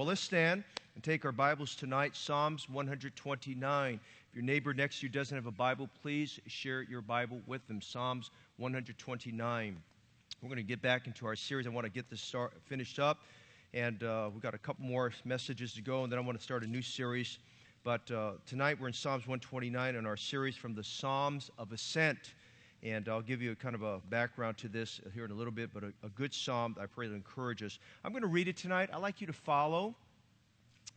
Well, let's stand and take our Bibles tonight, Psalms 129. If your neighbor next to you doesn't have a Bible, please share your Bible with them. Psalms 129. We're going to get back into our series. I want to get this start, finished up, and uh, we've got a couple more messages to go, and then I want to start a new series. But uh, tonight we're in Psalms 129 in our series from the Psalms of Ascent. And I'll give you a kind of a background to this here in a little bit, but a, a good psalm I pray to encourage us. I'm going to read it tonight. I'd like you to follow,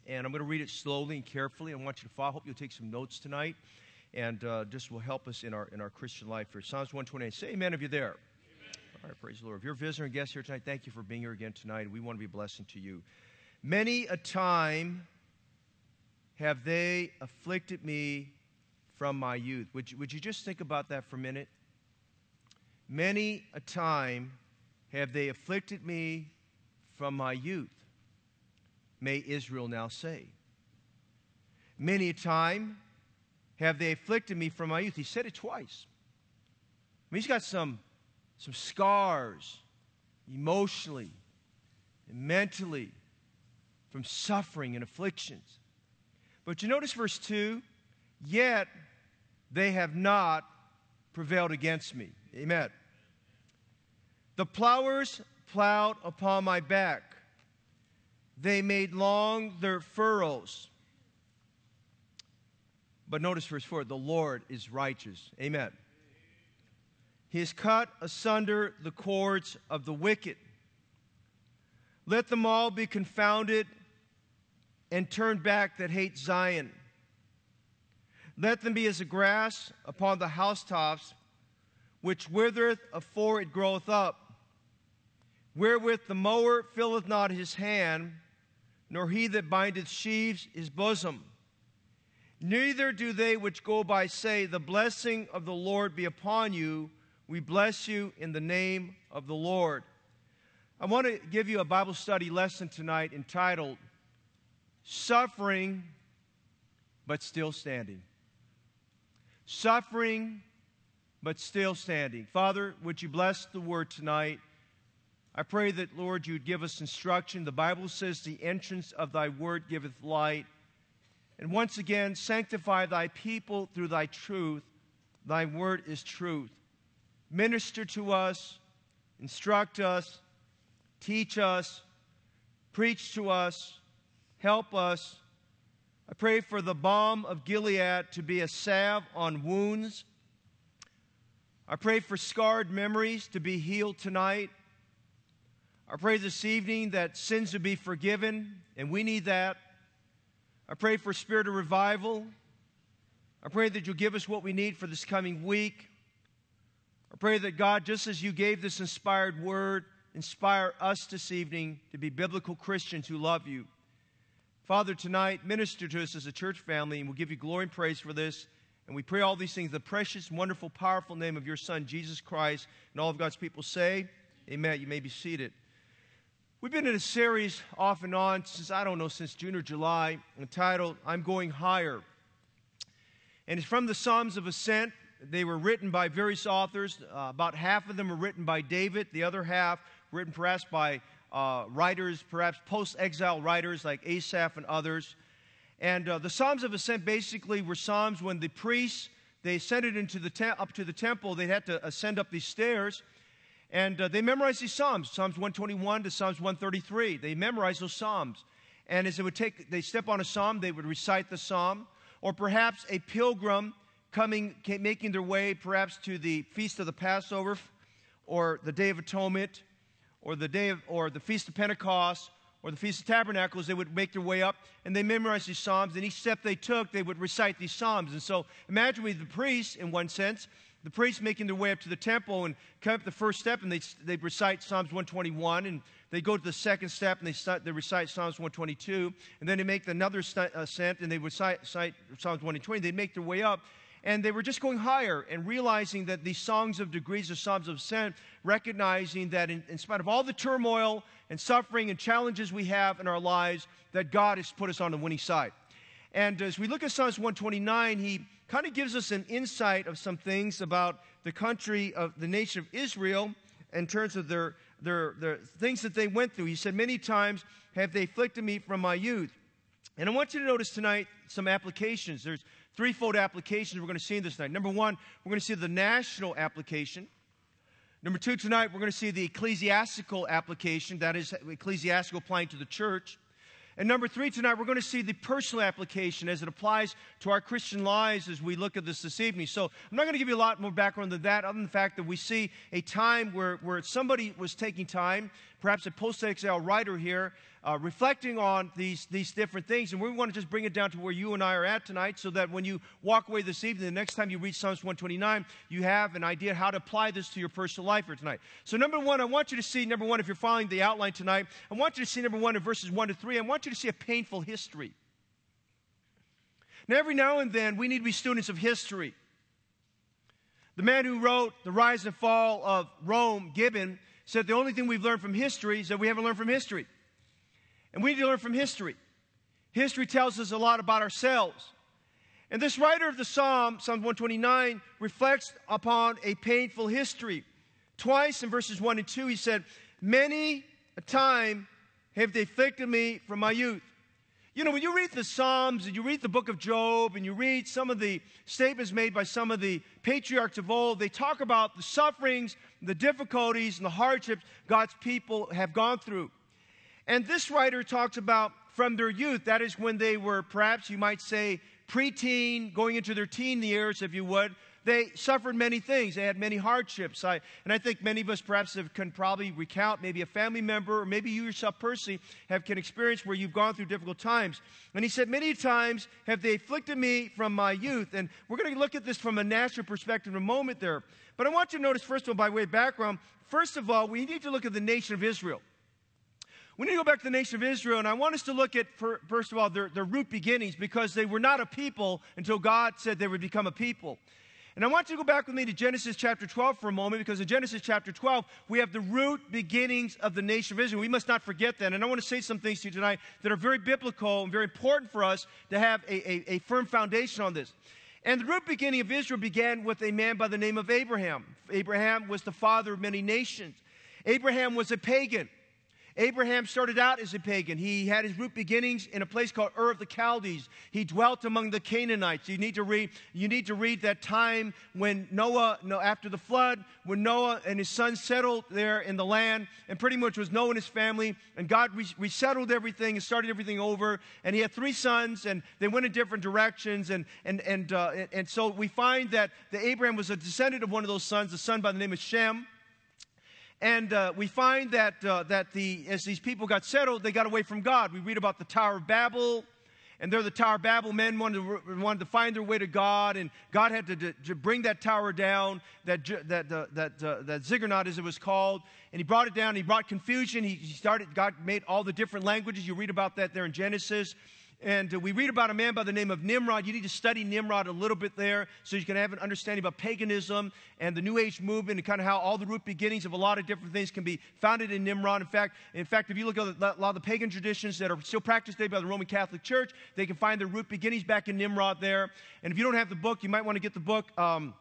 and I'm going to read it slowly and carefully. I want you to follow. I hope you'll take some notes tonight, and uh, this will help us in our, in our Christian life here. Psalms 128. Say amen if you're there. All right, praise the Lord. If you're a visitor and guest here tonight, thank you for being here again tonight. We want to be a blessing to you. Many a time have they afflicted me from my youth. Would you, would you just think about that for a minute? Many a time have they afflicted me from my youth, may Israel now say. Many a time have they afflicted me from my youth. He said it twice. I mean, he's got some, some scars emotionally and mentally from suffering and afflictions. But you notice verse 2 yet they have not prevailed against me. Amen. The plowers plowed upon my back. They made long their furrows. But notice verse 4 the Lord is righteous. Amen. He has cut asunder the cords of the wicked. Let them all be confounded and turn back that hate Zion. Let them be as the grass upon the housetops, which withereth afore it groweth up, wherewith the mower filleth not his hand, nor he that bindeth sheaves his bosom. Neither do they which go by say, The blessing of the Lord be upon you. We bless you in the name of the Lord. I want to give you a Bible study lesson tonight entitled Suffering but Still Standing suffering, but still standing. Father, would you bless the word tonight? I pray that, Lord, you'd give us instruction. The Bible says, The entrance of thy word giveth light. And once again, sanctify thy people through thy truth. Thy word is truth. Minister to us, instruct us, teach us, preach to us, help us I pray for the balm of Gilead to be a salve on wounds. I pray for scarred memories to be healed tonight. I pray this evening that sins would be forgiven, and we need that. I pray for spirit of revival. I pray that you'll give us what we need for this coming week. I pray that God, just as you gave this inspired word, inspire us this evening to be biblical Christians who love you. Father, tonight, minister to us as a church family, and we'll give you glory and praise for this. And we pray all these things in the precious, wonderful, powerful name of your Son, Jesus Christ. And all of God's people say, Amen. You may be seated. We've been in a series off and on since, I don't know, since June or July, entitled, I'm Going Higher. And it's from the Psalms of Ascent. They were written by various authors. Uh, about half of them were written by David, the other half written perhaps by uh, writers, perhaps post exile writers like Asaph and others. And uh, the Psalms of Ascent basically were Psalms when the priests, they ascended into the te- up to the temple, they had to ascend up these stairs. And uh, they memorized these Psalms, Psalms 121 to Psalms 133. They memorized those Psalms. And as they would take, they step on a Psalm, they would recite the Psalm. Or perhaps a pilgrim coming, making their way perhaps to the Feast of the Passover or the Day of Atonement or the day of, or the Feast of Pentecost or the Feast of Tabernacles, they would make their way up and they memorized these Psalms. And each step they took, they would recite these Psalms. And so imagine with the priests, in one sense, the priests making their way up to the temple and come up the first step and they, they recite Psalms 121 and they go to the second step and they, they recite Psalms 122 and then they make another uh, ascent and they recite, recite Psalms 120. They make their way up and they were just going higher and realizing that these songs of degrees are psalms of ascent, recognizing that in, in, spite of all the turmoil and suffering and challenges we have in our lives, that God has put us on the winning side. And as we look at Psalms 129, he kind of gives us an insight of some things about the country of the nation of Israel in terms of their, their, their things that they went through. He said, Many times have they afflicted me from my youth. And I want you to notice tonight some applications. There's threefold applications we're going to see this night. Number one, we're going to see the national application. Number two, tonight we're going to see the ecclesiastical application, that is, ecclesiastical applying to the church. And number three, tonight we're going to see the personal application as it applies to our Christian lives as we look at this this evening. So I'm not going to give you a lot more background than that, other than the fact that we see a time where, where somebody was taking time, perhaps a post exile writer here, uh, reflecting on these, these different things. And we want to just bring it down to where you and I are at tonight so that when you walk away this evening, the next time you read Psalms 129, you have an idea how to apply this to your personal life here tonight. So, number one, I want you to see, number one, if you're following the outline tonight, I want you to see, number one, in verses 1 to 3, I want you to see a painful history. Now, every now and then, we need to be students of history. The man who wrote The Rise and Fall of Rome, Gibbon, said the only thing we've learned from history is that we haven't learned from history. And we need to learn from history. History tells us a lot about ourselves. And this writer of the Psalm, Psalm 129, reflects upon a painful history. Twice in verses 1 and 2, he said, Many a time have they afflicted me from my youth. You know, when you read the Psalms and you read the book of Job and you read some of the statements made by some of the patriarchs of old, they talk about the sufferings, the difficulties, and the hardships God's people have gone through. And this writer talks about from their youth, that is when they were perhaps you might say preteen, going into their teen years, if you would, they suffered many things. They had many hardships. I, and I think many of us perhaps have, can probably recount maybe a family member or maybe you yourself personally have can experience where you've gone through difficult times. And he said, Many times have they afflicted me from my youth. And we're going to look at this from a national perspective in a moment there. But I want you to notice, first of all, by way of background, first of all, we need to look at the nation of Israel. We need to go back to the nation of Israel, and I want us to look at, first of all, their, their root beginnings because they were not a people until God said they would become a people. And I want you to go back with me to Genesis chapter 12 for a moment because in Genesis chapter 12, we have the root beginnings of the nation of Israel. We must not forget that. And I want to say some things to you tonight that are very biblical and very important for us to have a, a, a firm foundation on this. And the root beginning of Israel began with a man by the name of Abraham. Abraham was the father of many nations. Abraham was a pagan. Abraham started out as a pagan. He had his root beginnings in a place called Ur of the Chaldees. He dwelt among the Canaanites. You need to read, you need to read that time when Noah, no, after the flood, when Noah and his son settled there in the land, and pretty much was Noah and his family, and God resettled everything and started everything over. And he had three sons, and they went in different directions. And, and, and, uh, and, and so we find that the Abraham was a descendant of one of those sons, a son by the name of Shem. And uh, we find that, uh, that the, as these people got settled, they got away from God. We read about the Tower of Babel, and there the Tower of Babel men wanted to, wanted to find their way to God, and God had to, to, bring that tower down, that, that, uh, that, uh, that ziggurat as it was called, and he brought it down. He brought confusion. He started, God made all the different languages. You read about that there in Genesis. And we read about a man by the name of Nimrod. You need to study Nimrod a little bit there so you can have an understanding about paganism and the New Age movement and kind of how all the root beginnings of a lot of different things can be founded in Nimrod. In fact, in fact, if you look at a lot of the pagan traditions that are still practiced today by the Roman Catholic Church, they can find their root beginnings back in Nimrod there. And if you don't have the book, you might want to get the book. Um,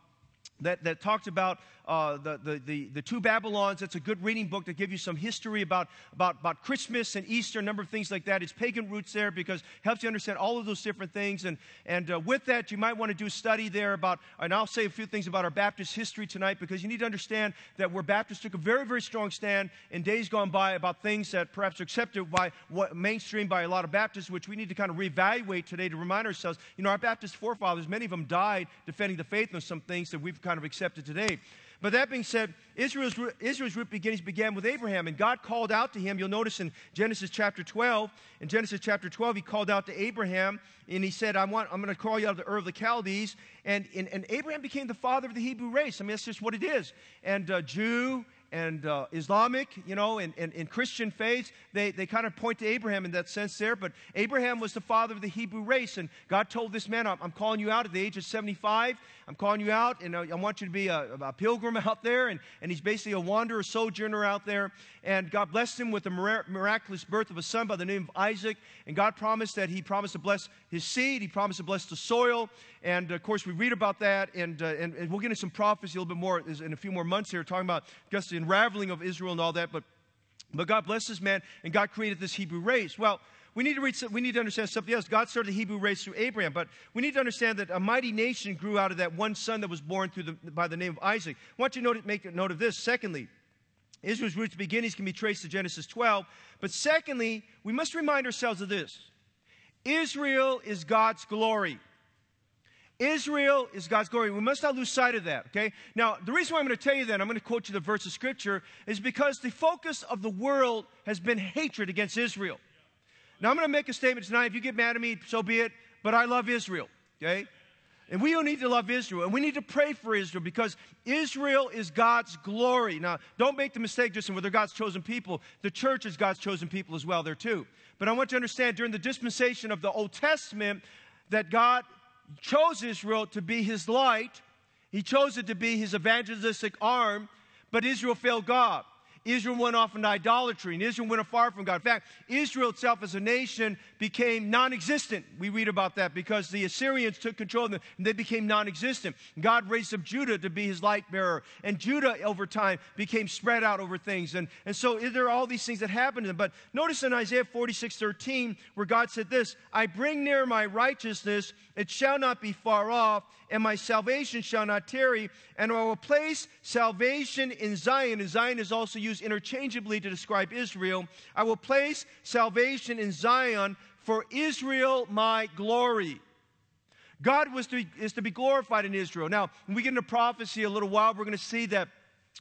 that, that talks about uh, the, the, the, the, two Babylons. It's a good reading book to give you some history about, about, about Christmas and Easter, a number of things like that. It's pagan roots there because it helps you understand all of those different things. And, and uh, with that, you might want to do a study there about, and I'll say a few things about our Baptist history tonight because you need to understand that where Baptists took a very, very strong stand in days gone by about things that perhaps are accepted by what, mainstream by a lot of Baptists, which we need to kind of reevaluate today to remind ourselves, you know, our Baptist forefathers, many of them died defending the faith on some things that we've kind of accepted today. But that being said, Israel's, Israel's root beginnings began with Abraham, and God called out to him. You'll notice in Genesis chapter 12, in Genesis chapter 12, he called out to Abraham, and he said, I want, I'm going to call you out of the Ur of the Chaldees. And, and, and Abraham became the father of the Hebrew race. I mean, that's just what it is. And uh, Jew and uh, Islamic, you know, and, and, and Christian faiths, they, they kind of point to Abraham in that sense there. But Abraham was the father of the Hebrew race. And God told this man, I'm calling you out at the age of 75. I'm calling you out, and I, I want you to be a, a, pilgrim out there. And, and he's basically a wanderer, sojourner out there. And God blessed him with the miraculous birth of a son by the name of Isaac. And God promised that he promised to bless his seed, he promised to bless the soil. And of course, we read about that, and, uh, and, and, we'll get into some prophecy a little bit more in a few more months here, talking about just the unraveling of Israel and all that. But But God blessed this man, and God created this Hebrew race. Well, we need to read, we need to understand something else. God started the Hebrew race through Abraham, but we need to understand that a mighty nation grew out of that one son that was born through the, by the name of Isaac. I want you to note, make a note of this. Secondly, Israel's roots beginnings can be traced to Genesis 12. But secondly, we must remind ourselves of this Israel is God's glory. Israel is God's glory. We must not lose sight of that, okay? Now, the reason why I'm going to tell you that, I'm going to quote you the verse of Scripture, is because the focus of the world has been hatred against Israel. Now, I'm going to make a statement tonight. If you get mad at me, so be it. But I love Israel, okay? And we don't need to love Israel. And we need to pray for Israel because Israel is God's glory. Now, don't make the mistake just whether God's chosen people. The church is God's chosen people as well, there too. But I want you to understand during the dispensation of the Old Testament that God chose Israel to be his light, he chose it to be his evangelistic arm, but Israel failed God. Israel went off into idolatry, and Israel went far from God. In fact, Israel itself as a nation became non existent. We read about that because the Assyrians took control of them, and they became non existent. God raised up Judah to be his light bearer, and Judah over time became spread out over things. And, and so there are all these things that happened to them. But notice in Isaiah 46 13, where God said this I bring near my righteousness, it shall not be far off, and my salvation shall not tarry, and I will place salvation in Zion. And Zion is also used interchangeably to describe Israel. I will place salvation in Zion for Israel, my glory. God was to, is to be glorified in Israel. Now, when we get into prophecy a little while, we're going to see that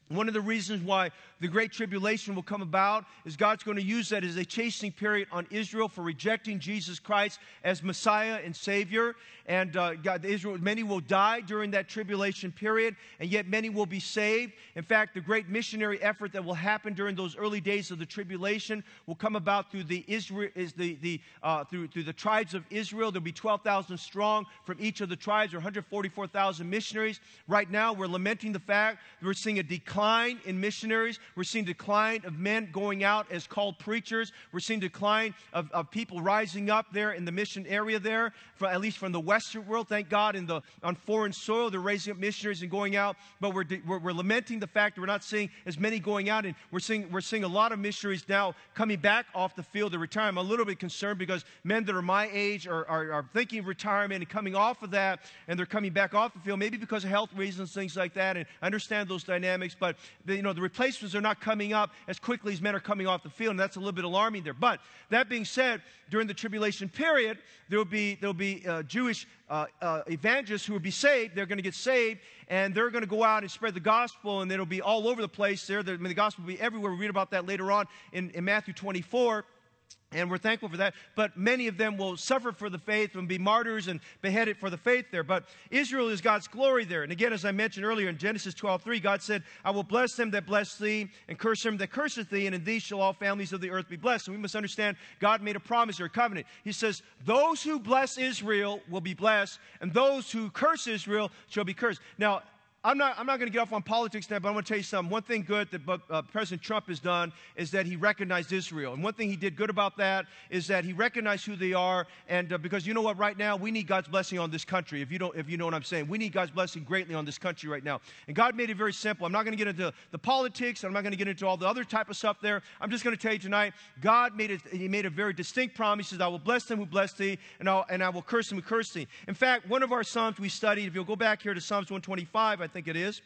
one of the reasons why the Great Tribulation will come about is God's going to use that as a chastening period on Israel for rejecting Jesus Christ as Messiah and Savior. And uh, God, Israel, many will die during that tribulation period, and yet many will be saved. In fact, the great missionary effort that will happen during those early days of the tribulation will come about through the Israel is the, the uh, through through the tribes of Israel. There'll be 12,000 strong from each of the tribes, or 144,000 missionaries. Right now, we're lamenting the fact that we're seeing a decline in missionaries. We're seeing decline of men going out as called preachers. We're seeing decline of, of people rising up there in the mission area there, for, at least from the Western world. Thank God, in the, on foreign soil, they're raising up missionaries and going out. But we're, we're, we're lamenting the fact that we're not seeing as many going out. And we're seeing, we're seeing a lot of missionaries now coming back off the field to retire. I'm a little bit concerned because men that are my age are, are, are thinking of retirement and coming off of that, and they're coming back off the field, maybe because of health reasons, things like that. And I understand those dynamics, but the, you know, the replacements are not coming up as quickly as men are coming off the field, and that's a little bit alarming there. But that being said, during the tribulation period, there will be, there will be uh, Jewish uh, uh, evangelists who will be saved. They're going to get saved, and they're going to go out and spread the gospel, and it'll be all over the place there. The, I mean, the gospel will be everywhere. We read about that later on in, in Matthew 24. And we're thankful for that. But many of them will suffer for the faith and be martyrs and beheaded for the faith there. But Israel is God's glory there. And again, as I mentioned earlier in Genesis 12 3, God said, I will bless them that bless thee, and curse them that curseth thee, and in thee shall all families of the earth be blessed. And we must understand God made a promise or a covenant. He says, Those who bless Israel will be blessed, and those who curse Israel shall be cursed. Now, I'm not, I'm not going to get off on politics now, but I'm going to tell you something. One thing good that uh, President Trump has done is that he recognized Israel. And one thing he did good about that is that he recognized who they are. And uh, because you know what, right now, we need God's blessing on this country, if you, don't, if you know what I'm saying. We need God's blessing greatly on this country right now. And God made it very simple. I'm not going to get into the politics, I'm not going to get into all the other type of stuff there. I'm just going to tell you tonight, God made it, he made a very distinct promise. He says, I will bless them who bless thee, and, I'll, and I will curse them who curse thee. In fact, one of our Psalms we studied, if you'll go back here to Psalms 125, I think it is.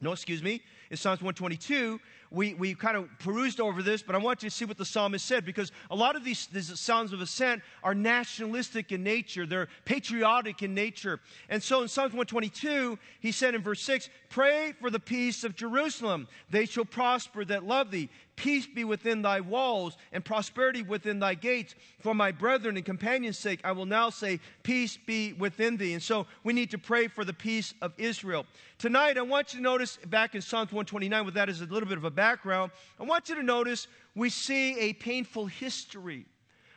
No, excuse me. It's Psalms 122. We, we kind of perused over this, but I want you to see what the psalmist said because a lot of these, these Psalms of Ascent are nationalistic in nature. They're patriotic in nature. And so in Psalms 122, he said in verse 6, Pray for the peace of Jerusalem. They shall prosper that love thee. Peace be within thy walls and prosperity within thy gates. For my brethren and companions' sake, I will now say, Peace be within thee. And so we need to pray for the peace of Israel. Tonight, I want you to notice back in Psalms 129, with that as a little bit of a background, I want you to notice we see a painful history.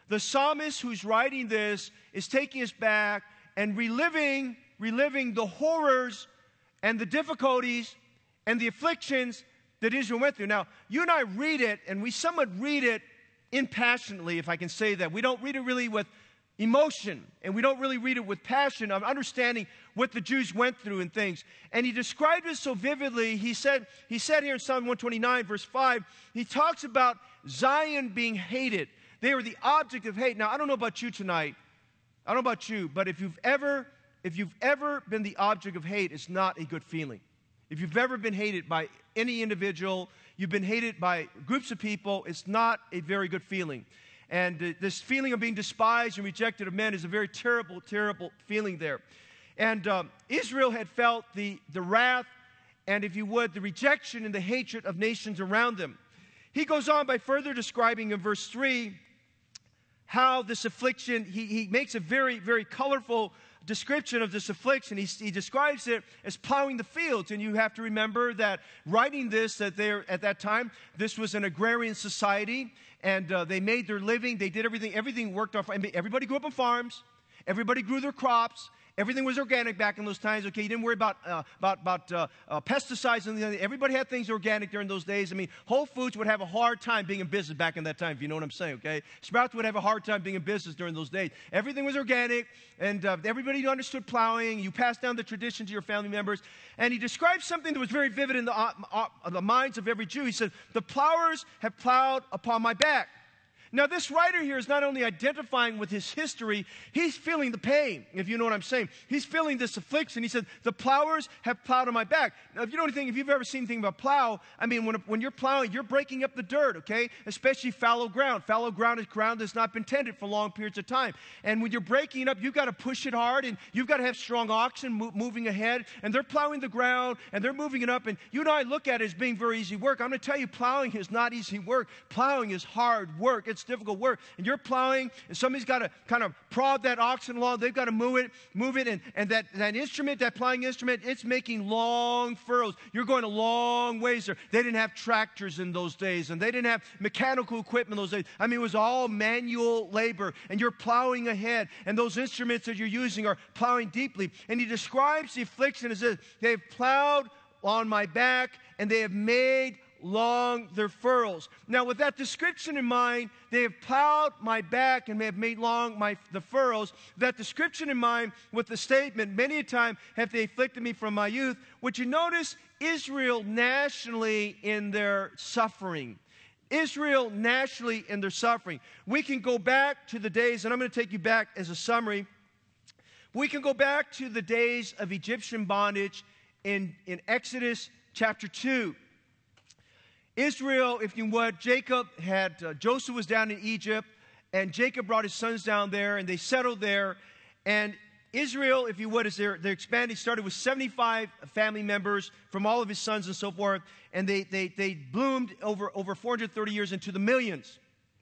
The psalmist who's writing this is taking us back and reliving, reliving the horrors and the difficulties and the afflictions that Israel went through. Now, you and I read it, and we somewhat read it impassionately, if I can say that. We don't read it really with, emotion, and we don't really read it with passion of understanding what the Jews went through and things. And he described it so vividly. He said, he said here in Psalm 129, verse 5, he talks about Zion being hated. They were the object of hate. Now, I don't know about you tonight. I don't know about you, but if you've ever, if you've ever been the object of hate, it's not a good feeling. If you've ever been hated by any individual, you've been hated by groups of people, it's not a very good feeling. And uh, this feeling of being despised and rejected of men is a very terrible, terrible feeling there. And um, Israel had felt the, the wrath and, if you would, the rejection and the hatred of nations around them. He goes on by further describing in verse 3 how this affliction, he, he makes a very, very colorful description of this affliction. He, he describes it as plowing the fields. And you have to remember that writing this, that they're, at that time, this was an agrarian society, and uh, they made their living. They did everything. Everything worked off. Everybody grew up on farms. Everybody grew their crops. Everything was organic back in those times. Okay, you didn't worry about uh, about about uh, uh, pesticides and everybody had things organic during those days. I mean, Whole Foods would have a hard time being in business back in that time. If you know what I'm saying, okay? Sprouts would have a hard time being in business during those days. Everything was organic, and uh, everybody understood plowing. You passed down the tradition to your family members. And he describes something that was very vivid in the, uh, uh, the minds of every Jew. He said, "The plowers have plowed upon my back." Now, this writer here is not only identifying with his history, he's feeling the pain, if you know what I'm saying. He's feeling this affliction. He said, The plowers have plowed on my back. Now, if you know anything, if you've ever seen anything about plow, I mean, when, when you're plowing, you're breaking up the dirt, okay? Especially fallow ground. Fallow ground is ground that's not been tended for long periods of time. And when you're breaking it up, you've got to push it hard and you've got to have strong oxen mo- moving ahead. And they're plowing the ground and they're moving it up. And you and I look at it as being very easy work. I'm going to tell you, plowing is not easy work. Plowing is hard work. It's difficult work. And you're plowing, and somebody's got to kind of prod that oxen along. They've got to move it, move it, and, and that, that instrument, that plowing instrument, it's making long furrows. You're going a long ways there. They didn't have tractors in those days, and they didn't have mechanical equipment those days. I mean, it was all manual labor, and you're plowing ahead, and those instruments that you're using are plowing deeply. And he describes the affliction as this they have plowed on my back, and they have made long their furrows. Now, with that description in mind, they have plowed my back and they have made long my, the furrows. That description in mind with the statement, many a time have they afflicted me from my youth. Would you notice Israel nationally in their suffering? Israel nationally in their suffering. We can go back to the days, and I'm going to take you back as a summary. We can go back to the days of Egyptian bondage in, in Exodus chapter 2. Israel, if you would, Jacob had, uh, Joseph was down in Egypt, and Jacob brought his sons down there, and they settled there. And Israel, if you would, as they're, they're expanding, started with 75 family members from all of his sons and so forth, and they, they, they bloomed over, over 430 years into the millions.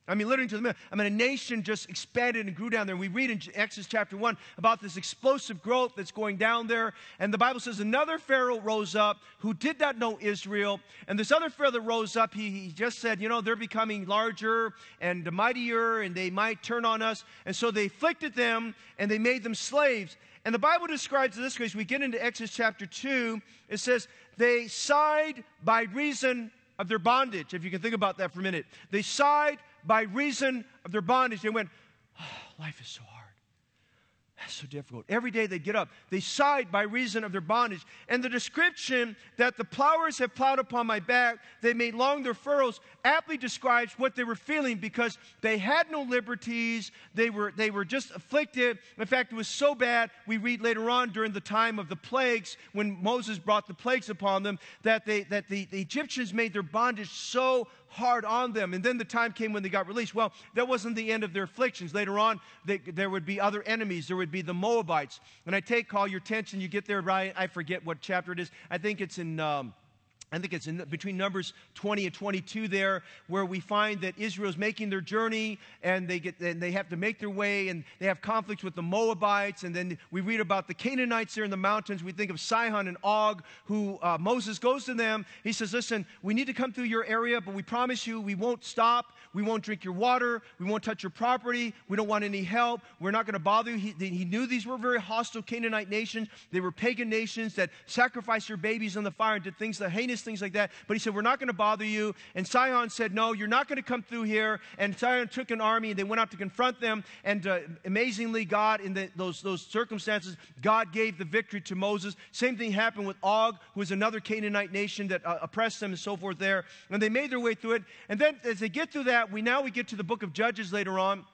I mean, literally to the middle. I mean, a nation just expanded and grew down there. We read in Exodus chapter 1 about this explosive growth that's going down there. And the Bible says another Pharaoh rose up who did not know Israel. And this other Pharaoh that rose up, he, he just said, you know, they're becoming larger and mightier and they might turn on us. And so they afflicted them and they made them slaves. And the Bible describes this as we get into Exodus chapter 2, it says, they sighed by reason of their bondage. If you can think about that for a minute. They sighed by reason of their bondage. They went, oh, life is so hard. That's so difficult. Every day they get up. They sighed by reason of their bondage. And the description that the plowers have plowed upon my back, they made long their furrows, aptly describes what they were feeling because they had no liberties. They were, they were just afflicted. In fact, it was so bad, we read later on during the time of the plagues, when Moses brought the plagues upon them, that, they, that the, the Egyptians made their bondage so hard on them. And then the time came when they got released. Well, that wasn't the end of their afflictions. Later on, they, there would be other enemies. There would be the Moabites. And I take call your attention. You get there right. I forget what chapter it is. I think it's in. Um, I think it's in, between Numbers 20 and 22 there, where we find that Israel's making their journey and they, get, and they have to make their way and they have conflicts with the Moabites. And then we read about the Canaanites there in the mountains. We think of Sihon and Og, who uh, Moses goes to them. He says, Listen, we need to come through your area, but we promise you we won't stop. We won't drink your water. We won't touch your property. We don't want any help. We're not going to bother you. He, he knew these were very hostile Canaanite nations. They were pagan nations that sacrificed their babies in the fire and did things, that heinous things like that. But he said, We're not going to bother you. And Sihon said, No, you're not going to come through here. And Sihon took an army and they went out to confront them. And uh, amazingly, God, in the, those, those circumstances, God gave the victory to Moses. Same thing happened with Og, who was another Canaanite nation that uh, oppressed them and so forth there. And they made their way through it. And then as they get through that, we now we get to the book of Judges later on.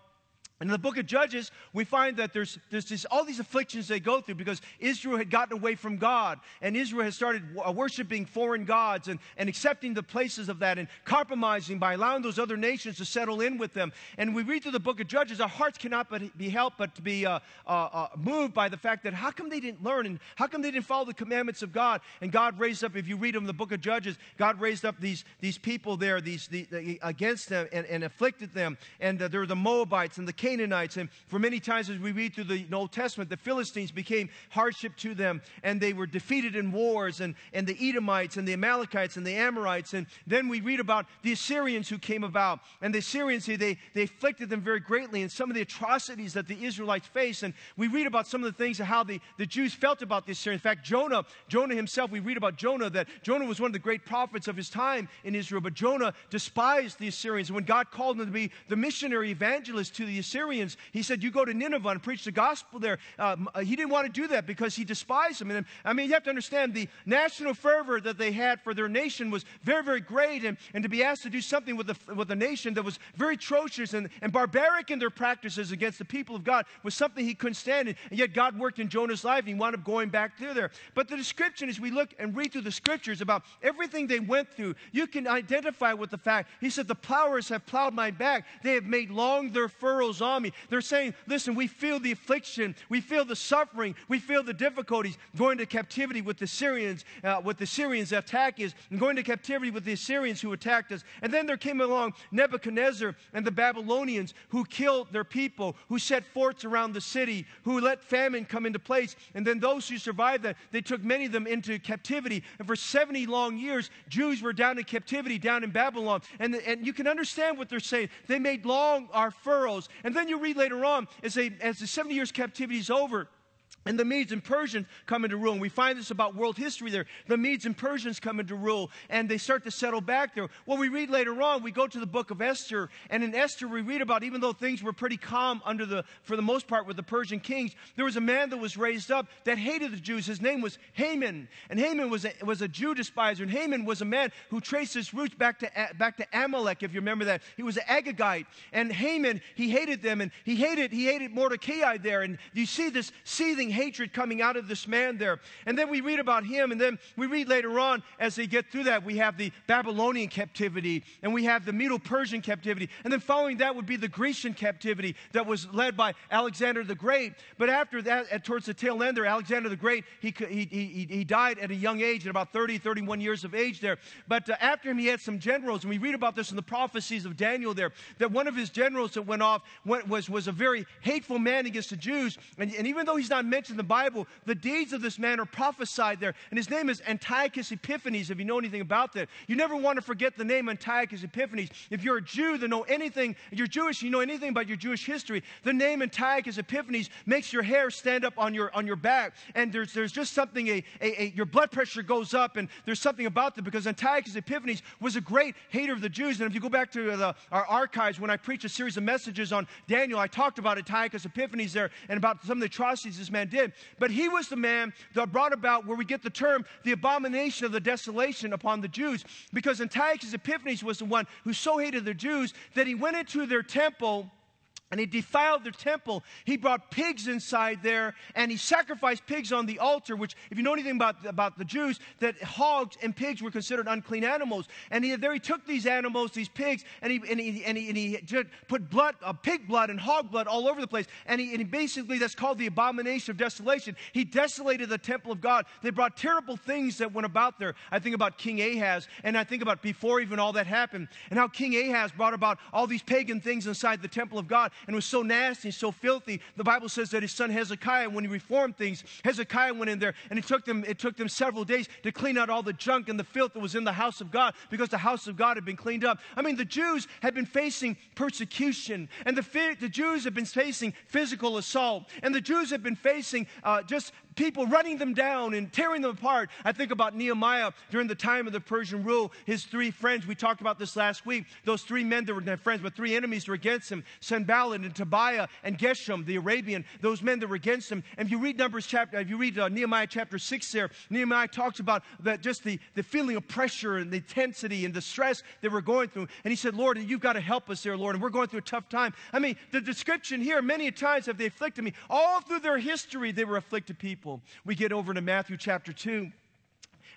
And in the book of Judges, we find that there's, there's this, all these afflictions they go through because Israel had gotten away from God and Israel has started uh, worshiping foreign gods and, and accepting the places of that and compromising by allowing those other nations to settle in with them. And we read through the book of Judges, our hearts cannot but be helped but to be uh, uh, uh, moved by the fact that how come they didn't learn and how come they didn't follow the commandments of God? And God raised up, if you read them in the book of Judges, God raised up these, these people there these, the, the, against them and, and afflicted them. And uh, there were the Moabites and the Canaanites. And for many times, as we read through the Old Testament, the Philistines became hardship to them, and they were defeated in wars, and, and the Edomites, and the Amalekites, and the Amorites. And then we read about the Assyrians who came about. And the Assyrians, they, they afflicted them very greatly, and some of the atrocities that the Israelites faced. And we read about some of the things of how the, the Jews felt about the Assyrians. In fact, Jonah, Jonah himself, we read about Jonah, that Jonah was one of the great prophets of his time in Israel, but Jonah despised the Assyrians. And when God called him to be the missionary evangelist to the Assyrians, he said, You go to Nineveh and preach the gospel there. Um, uh, he didn't want to do that because he despised them. And I mean, you have to understand the national fervor that they had for their nation was very, very great. And, and to be asked to do something with, the, with a nation that was very atrocious and, and barbaric in their practices against the people of God was something he couldn't stand. And, and yet God worked in Jonah's life and he wound up going back through there. But the description, as we look and read through the scriptures about everything they went through, you can identify with the fact. He said, The plowers have plowed my back. They have made long their furrows They're saying, Listen, we feel the affliction, we feel the suffering, we feel the difficulties going to captivity with the Syrians, uh, with the Syrians attack is, and going to captivity with the Assyrians who attacked us. And then there came along Nebuchadnezzar and the Babylonians who killed their people, who set forts around the city, who let famine come into place. And then those who survived that, they took many of them into captivity. And for 70 long years, Jews were down in captivity down in Babylon. And, and you can understand what they're saying. They made long our furrows. And then you read later on, as, they, as the 70 years captivity is over, and the Medes and Persians come into rule. And we find this about world history there. The Medes and Persians come into rule and they start to settle back there. Well, we read later on, we go to the book of Esther. And in Esther, we read about even though things were pretty calm under the, for the most part, with the Persian kings, there was a man that was raised up that hated the Jews. His name was Haman. And Haman was a, was a Jew despiser. And Haman was a man who traced his roots back to, back to Amalek, if you remember that. He was an Agagite. And Haman, he hated them. And he hated, he hated Mordecai there. And you see this seething hatred coming out of this man there. And then we read about him, and then we read later on as they get through that, we have the Babylonian captivity, and we have the Medo Persian captivity. And then following that would be the Grecian captivity that was led by Alexander the Great. But after that, at, towards the tail end there, Alexander the Great, he, he, he, he died at a young age, at about 30, 31 years of age there. But uh, after him, he had some generals, and we read about this in the prophecies of Daniel there, that one of his generals that went off went, was, was a very hateful man against the Jews. And, and even though he's not mentioned in the Bible, the deeds of this man are prophesied there. And his name is Antiochus Epiphanes, if you know anything about that. You never want to forget the name Antiochus Epiphanes. If you're a Jew that know anything, you're Jewish, you know anything about your Jewish history, the name Antiochus Epiphanes makes your hair stand up on your, on your back. And there's, there's just something, a, a, a your blood pressure goes up, and there's something about that because Antiochus Epiphanes was a great hater of the Jews. And if you go back to the, our archives, when I preached a series of messages on Daniel, I talked about Antiochus Epiphanes there and about some of the atrocities this man did. But he was the man that brought about where we get the term the abomination of the desolation upon the Jews. Because Antiochus Epiphanes was the one who so hated the Jews that he went into their temple and he defiled their temple. He brought pigs inside there and he sacrificed pigs on the altar, which, if you know anything about, about the Jews, that hogs and pigs were considered unclean animals. And he, there he took these animals, these pigs, and he, and he, and he, and he put blood, uh, pig blood and hog blood all over the place. And he, and he basically, that's called the abomination of desolation. He desolated the temple of God. They brought terrible things that went about there. I think about King Ahaz, and I think about before even all that happened, and how King Ahaz brought about all these pagan things inside the temple of God and was so nasty and so filthy. The Bible says that his son Hezekiah, when he reformed things, Hezekiah went in there and it took them, it took them several days to clean out all the junk and the filth that was in the house of God because the house of God had been cleaned up. I mean, the Jews had been facing persecution, and the, the Jews had been facing physical assault, and the Jews had been facing uh, just people running them down and tearing them apart. I think about Nehemiah during the time of the Persian rule. His three friends, we talked about this last week, those three men that were friends, but three enemies were against him Sanballat and Tobiah and Geshem, the Arabian, those men that were against him. And if you read Numbers chapter, if you read uh, Nehemiah chapter 6 there, Nehemiah talks about that just the, the feeling of pressure and the intensity and the stress that we're going through. And he said, Lord, you've got to help us there, Lord. And we're going through a tough time. I mean, the description here, many times have they afflicted me. All through their history, they were afflicted people. We get over to Matthew chapter 2.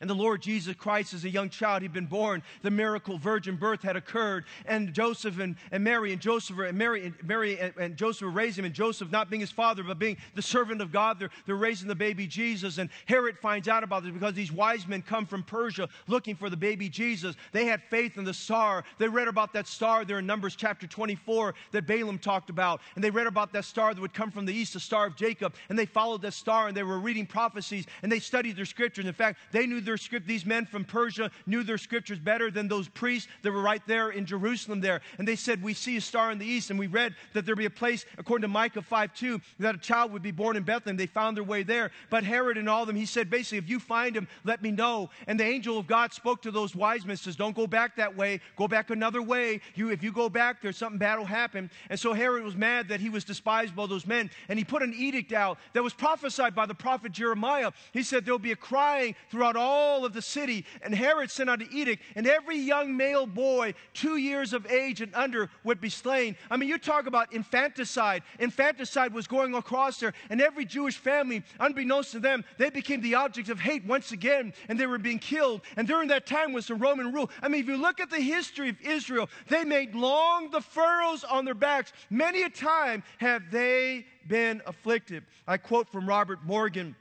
And the Lord Jesus Christ, as a young child, he'd been born. The miracle virgin birth had occurred. And Joseph and, and Mary and Joseph and Mary and Mary and, and Joseph raising him. And Joseph, not being his father, but being the servant of God, they're, they're raising the baby Jesus. And Herod finds out about this because these wise men come from Persia looking for the baby Jesus. They had faith in the star. They read about that star there in Numbers chapter 24 that Balaam talked about. And they read about that star that would come from the east, the star of Jacob. And they followed that star and they were reading prophecies and they studied their scriptures. In fact, they knew their script. These men from Persia knew their scriptures better than those priests that were right there in Jerusalem there. And they said, We see a star in the east. And we read that there'd be a place, according to Micah 5 2, that a child would be born in Bethlehem. They found their way there. But Herod and all of them, he said, basically, if you find him, let me know. And the angel of God spoke to those wise men, says, Don't go back that way. Go back another way. You, if you go back, there's something bad will happen. And so Herod was mad that he was despised by those men. And he put an edict out that was prophesied by the prophet Jeremiah. He said, There'll be a crying throughout all of the city. And Herod sent out an edict, and every young male boy, two years of age and under, would be slain. I mean, you talk about infanticide. Infanticide was going across there, and every Jewish family, unbeknownst to them, they became the object of hate once again, and they were being killed. And during that time was the Roman rule. I mean, if you look at the history of Israel, they made long the furrows on their backs. Many a time have they been afflicted. I quote from Robert Morgan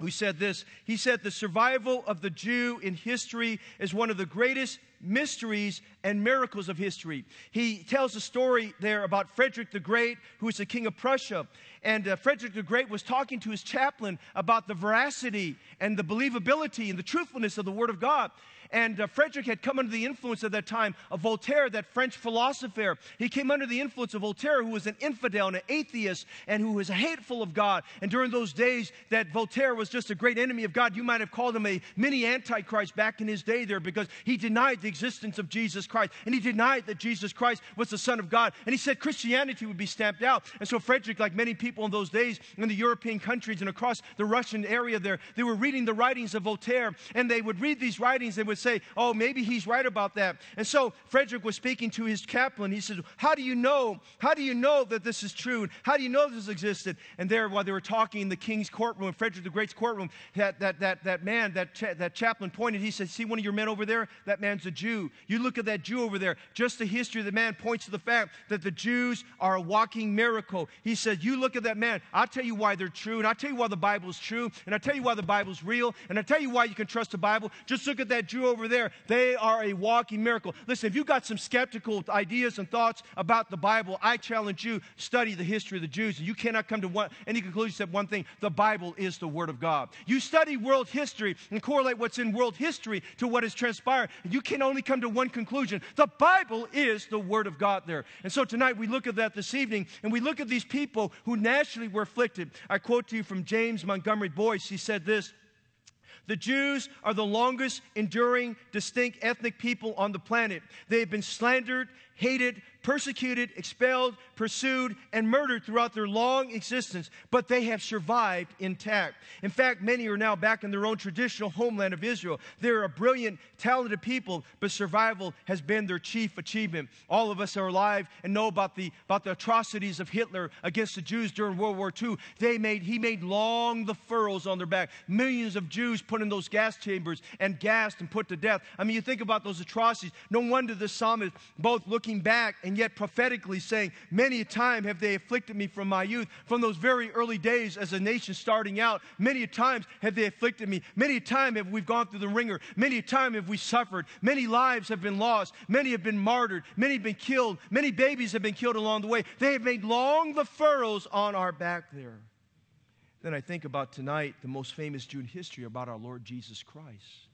who said this. He said, The survival of the Jew in history is one of the greatest mysteries and miracles of history. He tells a story there about Frederick the Great, who was the king of Prussia. And uh, Frederick the Great was talking to his chaplain about the veracity and the believability and the truthfulness of the Word of God. And uh, Frederick had come under the influence at that time of Voltaire, that French philosopher. He came under the influence of Voltaire, who was an infidel and an atheist and who was hateful of God. And during those days that Voltaire was just a great enemy of God, you might have called him a mini antichrist back in his day there because he denied the existence of Jesus Christ and he denied that Jesus Christ was the Son of God. And he said Christianity would be stamped out. And so Frederick, like many people in those days in the European countries and across the Russian area there, they were reading the writings of Voltaire and they would read these writings and would say, oh, maybe he's right about that. And so Frederick was speaking to his chaplain. He said, How do you know? How do you know that this is true? How do you know this existed? And there, while they were talking in the king's courtroom, Frederick the Great's courtroom, that, that, that, that man, that, cha- that chaplain pointed, he said, See one of your men over there? That man's a Jew. You look at that Jew over there. Just the history of the man points to the fact that the Jews are a walking miracle. He said, You look at that man. I'll tell you why they're true, and I'll tell you why the Bible's true, and I'll tell you why the Bible's real, and I'll tell you why you can trust the Bible. Just look at that Jew over there. They are a walking miracle. Listen, if you've got some skeptical ideas and thoughts about the Bible, I challenge you, study the history of the Jews. You cannot come to one, any conclusion except one thing the Bible is the Word of God. You study world history and correlate what's in world history to what has transpired. You can only come to one conclusion the Bible is the Word of God there. And so tonight we look at that this evening and we look at these people who naturally were afflicted. I quote to you from James Montgomery Boice. He said this. The Jews are the longest enduring distinct ethnic people on the planet. They have been slandered, hated, persecuted, expelled, pursued, and murdered throughout their long existence, but they have survived intact. In fact, many are now back in their own traditional homeland of Israel. They're a brilliant, talented people, but survival has been their chief achievement. All of us are alive and know about the, about the atrocities of Hitler against the Jews during World War II. They made, he made long the furrows on their back. Millions of Jews put in those gas chambers and gassed and put to death. I mean, you think about those atrocities. No wonder the psalmist, both looking back and yet prophetically saying, Many a time have they afflicted me from my youth, from those very early days as a nation starting out. Many a times have they afflicted me. Many a time have we gone through the ringer. Many a time have we suffered. Many lives have been lost. Many have been martyred. Many have been killed. Many babies have been killed along the way. They have made long the furrows on our back there. Then I think about tonight, the most famous Jew in history, about our Lord Jesus Christ.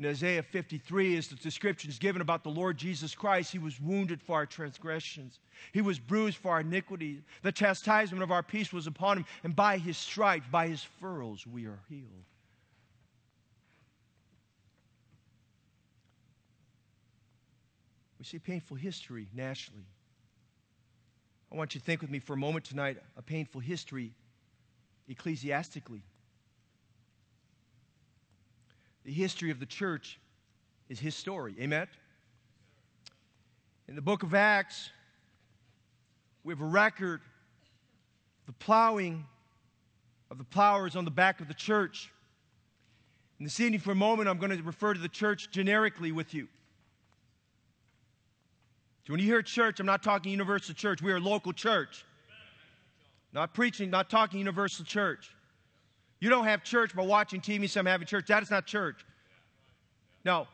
In Isaiah 53 is the descriptions given about the Lord Jesus Christ. He was wounded for our transgressions. He was bruised for our iniquity. The chastisement of our peace was upon him, and by his stripes, by his furrows, we are healed. We see painful history nationally. I want you to think with me for a moment tonight a painful history ecclesiastically. The history of the church is his story. Amen? In the book of Acts, we have a record the plowing of the plowers on the back of the church. And this evening, for a moment, I'm going to refer to the church generically with you. So when you hear church, I'm not talking universal church. We are a local church. Not preaching, not talking universal church. You don't have church by watching TV, some have having church. That is not church. No.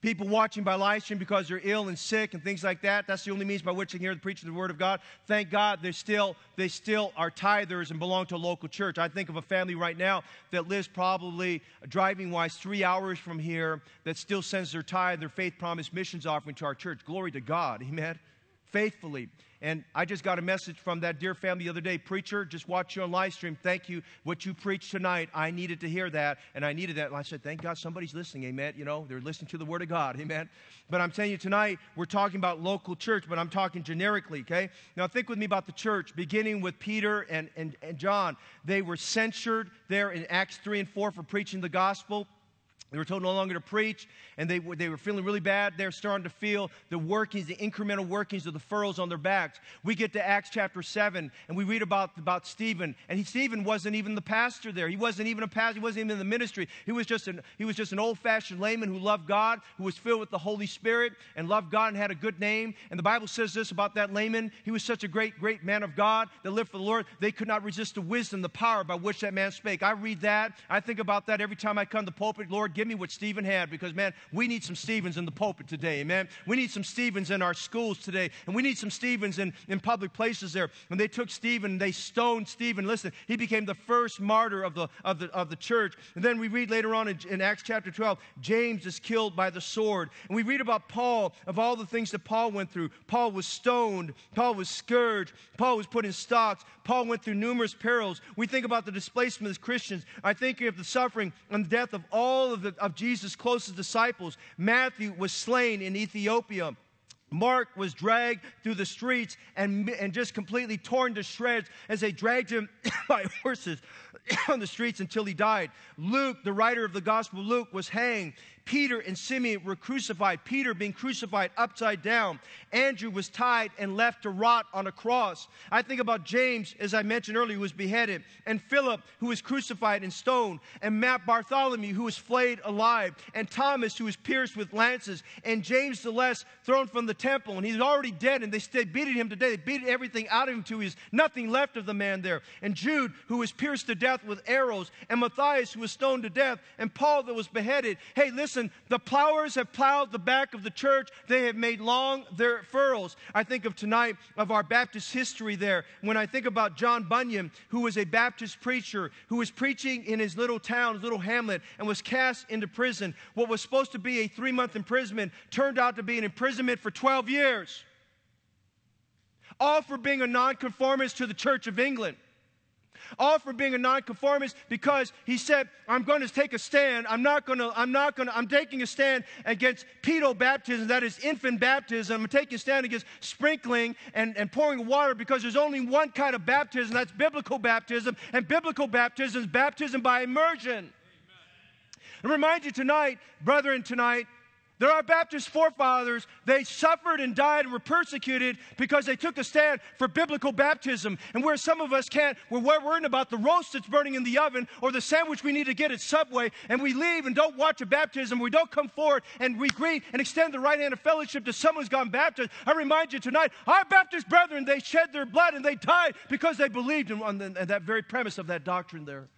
People watching by live stream because they're ill and sick and things like that. That's the only means by which they hear the preaching of the Word of God. Thank God they still, they still are tithers and belong to a local church. I think of a family right now that lives probably driving wise three hours from here that still sends their tithe, their faith promise missions offering to our church. Glory to God. Amen. Faithfully. And I just got a message from that dear family the other day. Preacher, just watch you on live stream. Thank you. What you preached tonight, I needed to hear that, and I needed that. And I said, Thank God somebody's listening. Amen. You know, they're listening to the Word of God. Amen. But I'm telling you tonight, we're talking about local church, but I'm talking generically, okay? Now think with me about the church, beginning with Peter and, and, and John. They were censured there in Acts 3 and 4 for preaching the gospel. They were told no longer to preach, and they, they were feeling really bad. They're starting to feel the workings, the incremental workings of the furrows on their backs. We get to Acts chapter 7, and we read about, about Stephen. And he, Stephen wasn't even the pastor there. He wasn't even a pastor. He wasn't even in the ministry. He was just an, he was just an old fashioned layman who loved God, who was filled with the Holy Spirit, and loved God and had a good name. And the Bible says this about that layman. He was such a great, great man of God that lived for the Lord. They could not resist the wisdom, the power by which that man spake. I read that. I think about that every time I come to the pulpit. Lord, give me what Stephen had because, man, we need some Stephens in the pulpit today, man. We need some Stephens in our schools today, and we need some Stephens in, in public places there. And they took Stephen, they stoned Stephen. Listen, he became the first martyr of the, of the, of the church. And then we read later on in, in Acts chapter 12, James is killed by the sword. And we read about Paul, of all the things that Paul went through. Paul was stoned, Paul was scourged, Paul was put in stocks, Paul went through numerous perils. We think about the displacement of Christians. I think of the suffering and death of all of, the, of Jesus Jesus' closest disciples. Matthew was slain in Ethiopia. Mark was dragged through the streets and, and just completely torn to shreds as they dragged him by horses on the streets until he died. Luke, the writer of the Gospel Luke, was hanged. Peter and Simeon were crucified, Peter being crucified upside down. Andrew was tied and left to rot on a cross. I think about James, as I mentioned earlier, who was beheaded, and Philip, who was crucified and stoned, and Matt Bartholomew, who was flayed alive, and Thomas, who was pierced with lances, and James the Less thrown from the temple, and he's already dead, and they stayed beating him today. They beat everything out of him to his nothing left of the man there. And Jude, who was pierced to death with arrows, and Matthias, who was stoned to death, and Paul, that was beheaded. Hey, listen Listen, the plowers have plowed the back of the church. They have made long their furrows. I think of tonight of our Baptist history there. When I think about John Bunyan, who was a Baptist preacher, who was preaching in his little town, his little hamlet, and was cast into prison. What was supposed to be a three month imprisonment turned out to be an imprisonment for 12 years. All for being a nonconformist to the Church of England all for being a nonconformist because he said, I'm going to take a stand. I'm not going to, I'm not going to, I'm taking a stand against pedo baptism, that is infant baptism. I'm taking a stand against sprinkling and, and pouring water because there's only one kind of baptism, that's biblical baptism. And biblical baptism is baptism by immersion. Amen. I remind you tonight, brethren, tonight, there are Baptist forefathers, they suffered and died and were persecuted because they took a stand for biblical baptism. And where some of us can't, we're worrying about the roast that's burning in the oven or the sandwich we need to get at Subway, and we leave and don't watch a baptism. We don't come forward and we greet and extend the right hand of fellowship to someone who's gone baptized. I remind you tonight, our Baptist brethren, they shed their blood and they died because they believed in, in that very premise of that doctrine there.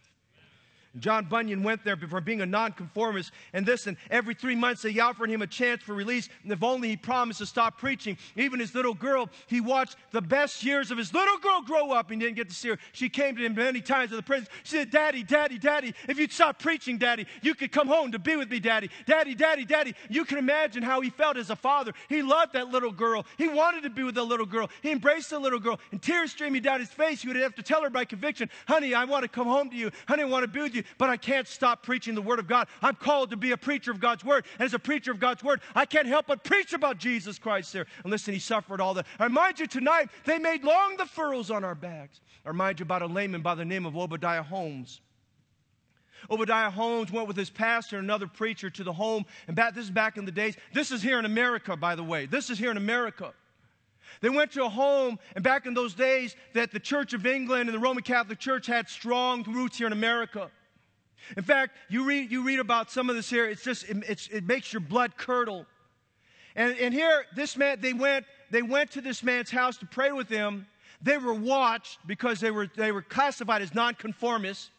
John Bunyan went there for being a nonconformist, and this, and every three months they offered him a chance for release. And if only he promised to stop preaching, even his little girl, he watched the best years of his little girl grow up and didn't get to see her. She came to him many times at the prison. She said, Daddy, Daddy, Daddy, if you'd stop preaching, Daddy, you could come home to be with me, Daddy. Daddy, Daddy, Daddy. You can imagine how he felt as a father. He loved that little girl. He wanted to be with the little girl. He embraced the little girl, and tears streaming down his face. He would have to tell her by conviction, Honey, I want to come home to you. Honey, I want to be with you but I can't stop preaching the Word of God. I'm called to be a preacher of God's Word. And as a preacher of God's Word, I can't help but preach about Jesus Christ there. And listen, He suffered all that. I remind you tonight, they made long the furrows on our backs. I remind you about a layman by the name of Obadiah Holmes. Obadiah Holmes went with his pastor and another preacher to the home. And back, this is back in the days. This is here in America, by the way. This is here in America. They went to a home, and back in those days, that the Church of England and the Roman Catholic Church had strong roots here in America. In fact, you read, you read about some of this here, it's just, it, it makes your blood curdle. And, and here, this man, they went, they went to this man's house to pray with him. They were watched because they were, they were classified as nonconformists.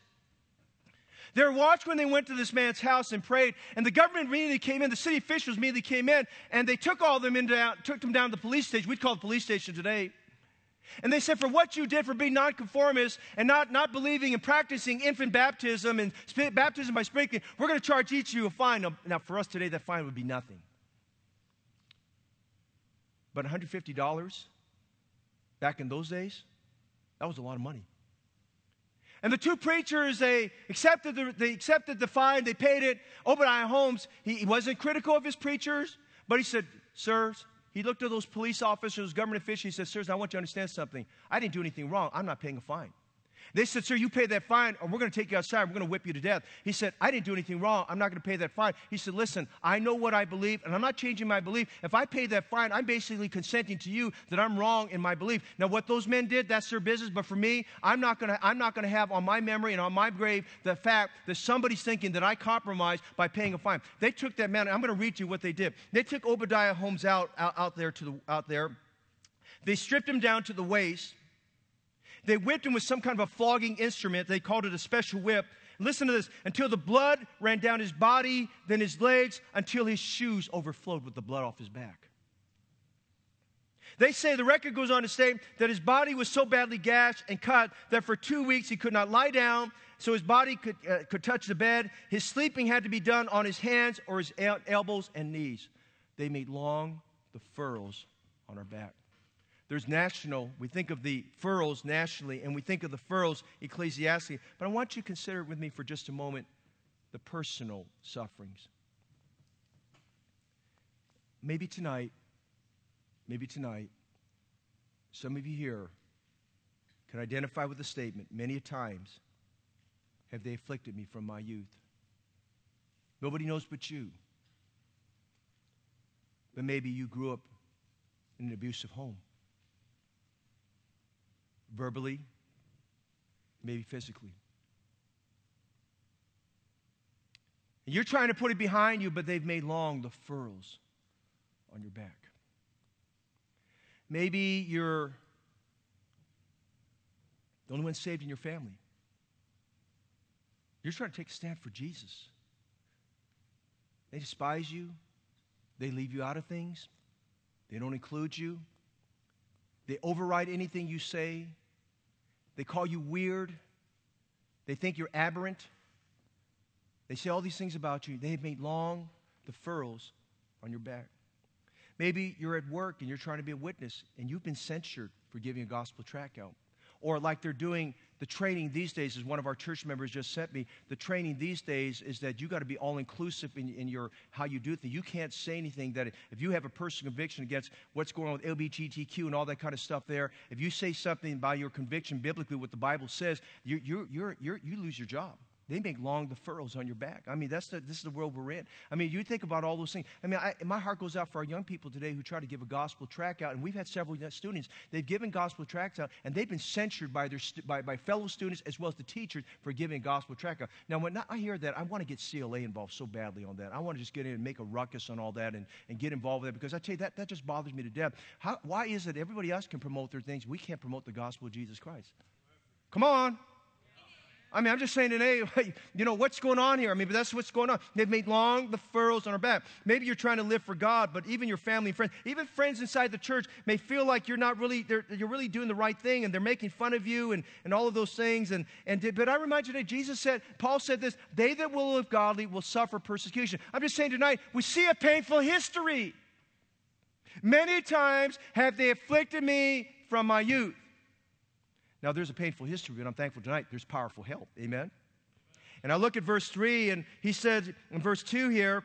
They were watched when they went to this man's house and prayed, and the government immediately came in, the city officials immediately came in, and they took all of them into, took them down to the police station. We'd call it the police station today. And they said, for what you did for being nonconformist and not, not believing and practicing infant baptism and baptism by sprinkling, we're going to charge each of you a fine. Now, for us today, that fine would be nothing. But $150 back in those days, that was a lot of money. And the two preachers, they accepted the, they accepted the fine, they paid it. Obadiah Holmes, he, he wasn't critical of his preachers, but he said, Sirs, he looked at those police officers, government officials. He said, Sirs, I want you to understand something. I didn't do anything wrong. I'm not paying a fine. They said, Sir, you pay that fine, or we're going to take you outside. We're going to whip you to death. He said, I didn't do anything wrong. I'm not going to pay that fine. He said, Listen, I know what I believe, and I'm not changing my belief. If I pay that fine, I'm basically consenting to you that I'm wrong in my belief. Now, what those men did, that's their business. But for me, I'm not going to, have on my memory and on my grave the fact that somebody's thinking that I compromised by paying a fine. They took that man, I'm going to read you what they did. They took Obadiah Holmes out, out, out there to the, out there. They stripped him down to the waist. They whipped him with some kind of a flogging instrument. They called it a special whip. Listen to this until the blood ran down his body, then his legs, until his shoes overflowed with the blood off his back. They say the record goes on to say that his body was so badly gashed and cut that for two weeks he could not lie down, so his body could, uh, could touch the bed. His sleeping had to be done on his hands or his el- elbows and knees. They made long the furrows on our back. There's national, we think of the furrows nationally, and we think of the furrows ecclesiastically. But I want you to consider with me for just a moment the personal sufferings. Maybe tonight, maybe tonight, some of you here can identify with the statement many a times have they afflicted me from my youth. Nobody knows but you. But maybe you grew up in an abusive home verbally, maybe physically. And you're trying to put it behind you, but they've made long the furrows on your back. Maybe you're the only one saved in your family. You're trying to take a stand for Jesus. They despise you, they leave you out of things, they don't include you, they override anything you say, they call you weird. They think you're aberrant. They say all these things about you. They have made long the furrows on your back. Maybe you're at work and you're trying to be a witness and you've been censured for giving a gospel tract out. Or like they're doing the training these days, as one of our church members just sent me, the training these days is that you got to be all inclusive in, in, your how you do things. You can't say anything that if you have a personal conviction against what's going on with LGBTQ and all that kind of stuff there, if you say something by your conviction biblically, what the Bible says, you, you, you you lose your job. They make long the furrows on your back. I mean, that's the, this is the world we're in. I mean, you think about all those things. I mean, I, my heart goes out for our young people today who try to give a gospel tract out. And we've had several students, they've given gospel tracts out, and they've been censured by, their, by, by fellow students as well as the teachers for giving gospel tract out. Now, when I hear that, I want to get CLA involved so badly on that. I want to just get in and make a ruckus on all that and, and get involved with that because I tell you, that, that just bothers me to death. How, why is it everybody else can promote their things? We can't promote the gospel of Jesus Christ. Come on. I mean, I'm just saying today, you know, what's going on here? I mean, but that's what's going on. They've made long the furrows on our back. Maybe you're trying to live for God, but even your family and friends, even friends inside the church may feel like you're not really, you're really doing the right thing and they're making fun of you and, and all of those things. And, and but I remind you today, Jesus said, Paul said this, they that will live godly will suffer persecution. I'm just saying tonight, we see a painful history. Many times have they afflicted me from my youth. Now, there's a painful history, but I'm thankful tonight there's powerful help. Amen? And I look at verse 3, and he said in verse 2 here,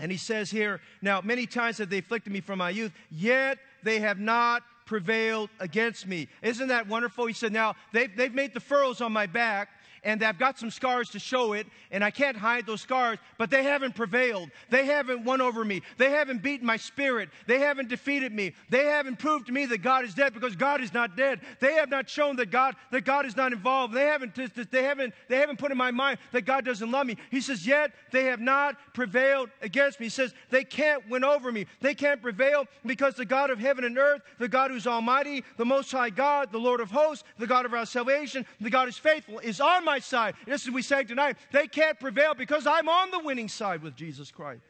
and he says here, Now, many times have they afflicted me from my youth, yet they have not prevailed against me. Isn't that wonderful? He said, Now, they've, they've made the furrows on my back, and I've got some scars to show it, and I can't hide those scars, but they haven't prevailed. They haven't won over me. They haven't beaten my spirit. They haven't defeated me. They haven't proved to me that God is dead because God is not dead. They have not shown that God that God is not involved. They haven't they haven't they haven't put in my mind that God doesn't love me. He says, "Yet they have not prevailed against me." He says, "They can't win over me. They can't prevail because the God of heaven and earth, the God who's almighty, the most high God, the Lord of hosts, the God of our salvation, the God who's faithful is on my side. This is what we say tonight. They can't prevail because I'm on the winning side with Jesus Christ.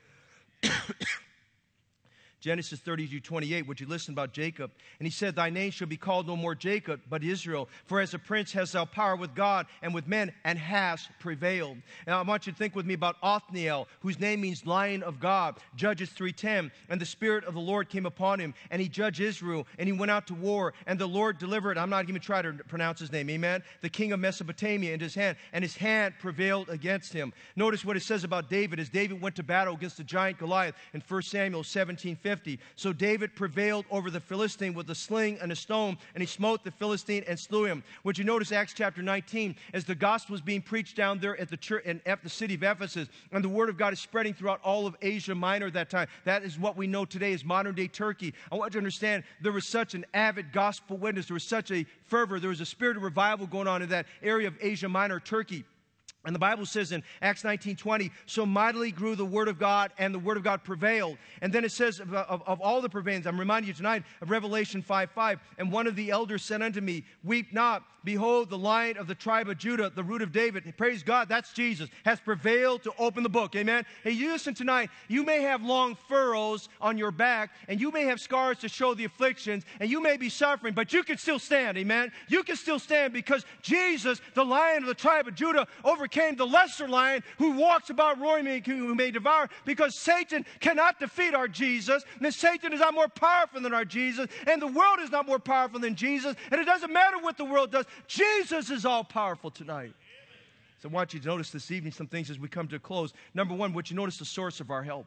Genesis 32, 28, would you listen about Jacob? And he said, Thy name shall be called no more Jacob, but Israel. For as a prince hast thou power with God and with men, and hast prevailed. Now I want you to think with me about Othniel, whose name means lion of God. Judges 3.10, And the Spirit of the Lord came upon him, and he judged Israel, and he went out to war, and the Lord delivered, I'm not even trying to pronounce his name, amen, the king of Mesopotamia into his hand, and his hand prevailed against him. Notice what it says about David as David went to battle against the giant Goliath in 1 Samuel 17, 50. So David prevailed over the Philistine with a sling and a stone, and he smote the Philistine and slew him. Would you notice Acts chapter 19 as the gospel is being preached down there at the church in the city of Ephesus, and the word of God is spreading throughout all of Asia Minor at that time. That is what we know today as modern day Turkey. I want you to understand there was such an avid gospel witness, there was such a fervor, there was a spirit of revival going on in that area of Asia Minor, Turkey. And the Bible says in Acts 19 20, so mightily grew the word of God, and the word of God prevailed. And then it says of, of, of all the prevailings, I'm reminding you tonight of Revelation 5 5. And one of the elders said unto me, Weep not, behold, the lion of the tribe of Judah, the root of David. Praise God, that's Jesus, has prevailed to open the book. Amen. Hey, you listen tonight, you may have long furrows on your back, and you may have scars to show the afflictions, and you may be suffering, but you can still stand. Amen. You can still stand because Jesus, the lion of the tribe of Judah, over overcame the lesser lion who walks about roaring who may devour because Satan cannot defeat our Jesus. And Satan is not more powerful than our Jesus. And the world is not more powerful than Jesus. And it doesn't matter what the world does. Jesus is all powerful tonight. So I want you to notice this evening some things as we come to a close. Number one, would you notice the source of our help?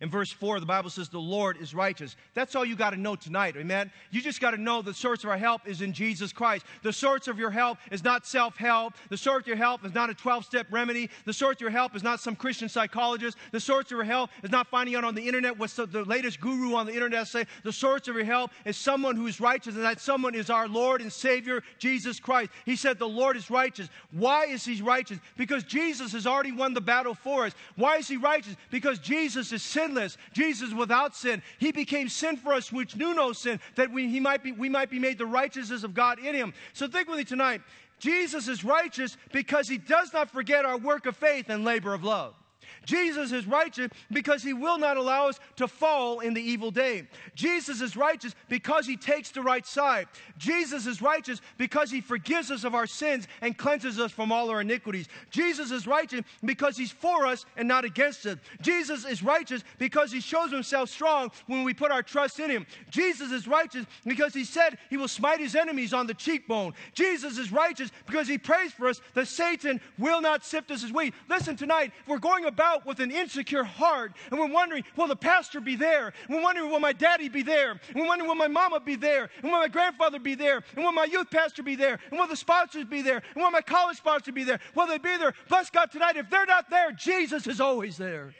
In verse 4, the Bible says, The Lord is righteous. That's all you got to know tonight, amen? You just got to know the source of our help is in Jesus Christ. The source of your help is not self help. The source of your help is not a 12 step remedy. The source of your help is not some Christian psychologist. The source of your help is not finding out on the internet what the latest guru on the internet say. The source of your help is someone who is righteous, and that someone is our Lord and Savior, Jesus Christ. He said, The Lord is righteous. Why is He righteous? Because Jesus has already won the battle for us. Why is He righteous? Because Jesus is sinless. Jesus without sin. He became sin for us, which knew no sin, that we, he might be, we might be made the righteousness of God in him. So think with me tonight. Jesus is righteous because he does not forget our work of faith and labor of love. Jesus is righteous because he will not allow us to fall in the evil day. Jesus is righteous because he takes the right side. Jesus is righteous because he forgives us of our sins and cleanses us from all our iniquities. Jesus is righteous because he's for us and not against us. Jesus is righteous because he shows himself strong when we put our trust in him. Jesus is righteous because he said he will smite his enemies on the cheekbone. Jesus is righteous because he prays for us that Satan will not sift us as wheat. Listen, tonight, we're going about out with an insecure heart and we're wondering, will the pastor be there? And we're wondering, will my daddy be there? And we're wondering, will my mama be there? And will my grandfather be there? And will my youth pastor be there? And will the sponsors be there? And will my college sponsor be there? Will they be there? Bless God tonight. If they're not there, Jesus is always there.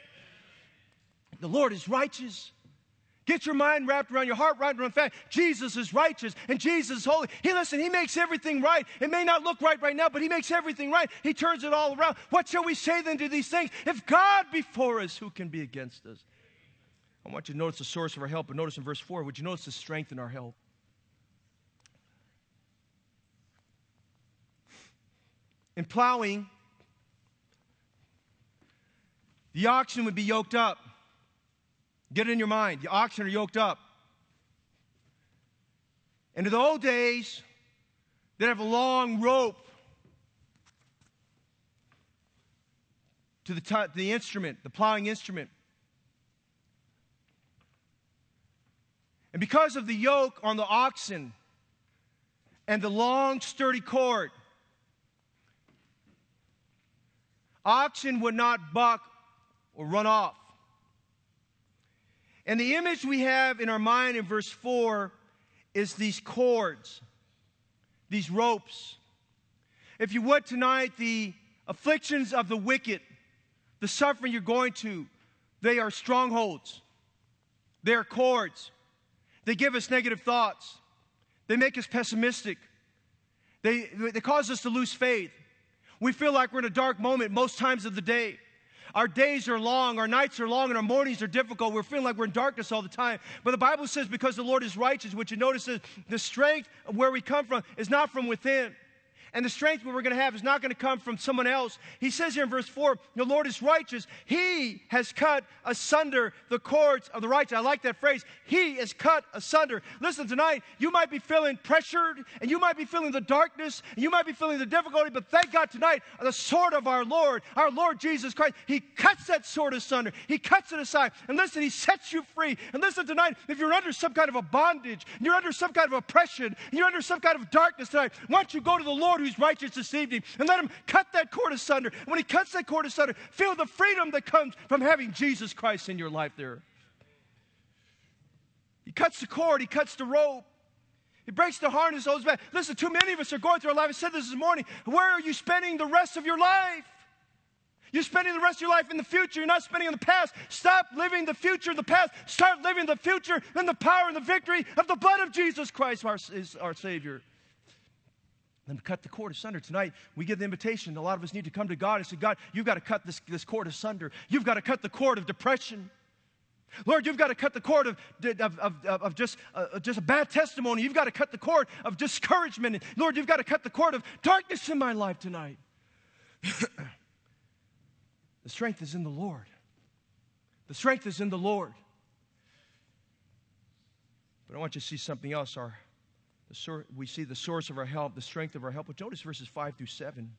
The Lord is righteous. Get your mind wrapped around your heart wrapped around fact Jesus is righteous and Jesus is holy. He listen, he makes everything right. It may not look right right now, but he makes everything right. He turns it all around. What shall we say then to these things? If God be for us, who can be against us? I want you to notice the source of our help, but notice in verse 4, would you notice the strength in our help? in plowing, the oxen would be yoked up. Get it in your mind. The oxen are yoked up. And in the old days, they'd have a long rope to the, t- the instrument, the plowing instrument. And because of the yoke on the oxen and the long, sturdy cord, oxen would not buck or run off. And the image we have in our mind in verse 4 is these cords, these ropes. If you would tonight, the afflictions of the wicked, the suffering you're going to, they are strongholds. They are cords. They give us negative thoughts. They make us pessimistic. They, they cause us to lose faith. We feel like we're in a dark moment most times of the day. Our days are long, our nights are long, and our mornings are difficult. We're feeling like we're in darkness all the time. But the Bible says, because the Lord is righteous, which you notice is the strength of where we come from is not from within. And the strength we're going to have is not going to come from someone else. He says here in verse 4 the Lord is righteous. He has cut asunder the cords of the righteous. I like that phrase. He is cut asunder. Listen, tonight, you might be feeling pressured and you might be feeling the darkness and you might be feeling the difficulty, but thank God tonight, the sword of our Lord, our Lord Jesus Christ, He cuts that sword asunder. He cuts it aside. And listen, He sets you free. And listen, tonight, if you're under some kind of a bondage, you're under some kind of oppression, you're under some kind of darkness tonight, why don't you go to the Lord? Who's righteous this evening and let him cut that cord asunder. When he cuts that cord asunder, feel the freedom that comes from having Jesus Christ in your life there. He cuts the cord, he cuts the rope. He breaks the harness, holds back. Listen, too many of us are going through our life. I said this this morning. Where are you spending the rest of your life? You're spending the rest of your life in the future. You're not spending in the past. Stop living the future in the past. Start living the future in the power and the victory of the blood of Jesus Christ, our, is our Savior. Then cut the cord asunder. Tonight, we give the invitation. A lot of us need to come to God and say, God, you've got to cut this, this cord asunder. You've got to cut the cord of depression. Lord, you've got to cut the cord of, of, of, of just, uh, just a bad testimony. You've got to cut the cord of discouragement. Lord, you've got to cut the cord of darkness in my life tonight. the strength is in the Lord. The strength is in the Lord. But I want you to see something else. Our sor- we see the source of our help, the strength of our help. But notice verses 5 through 7.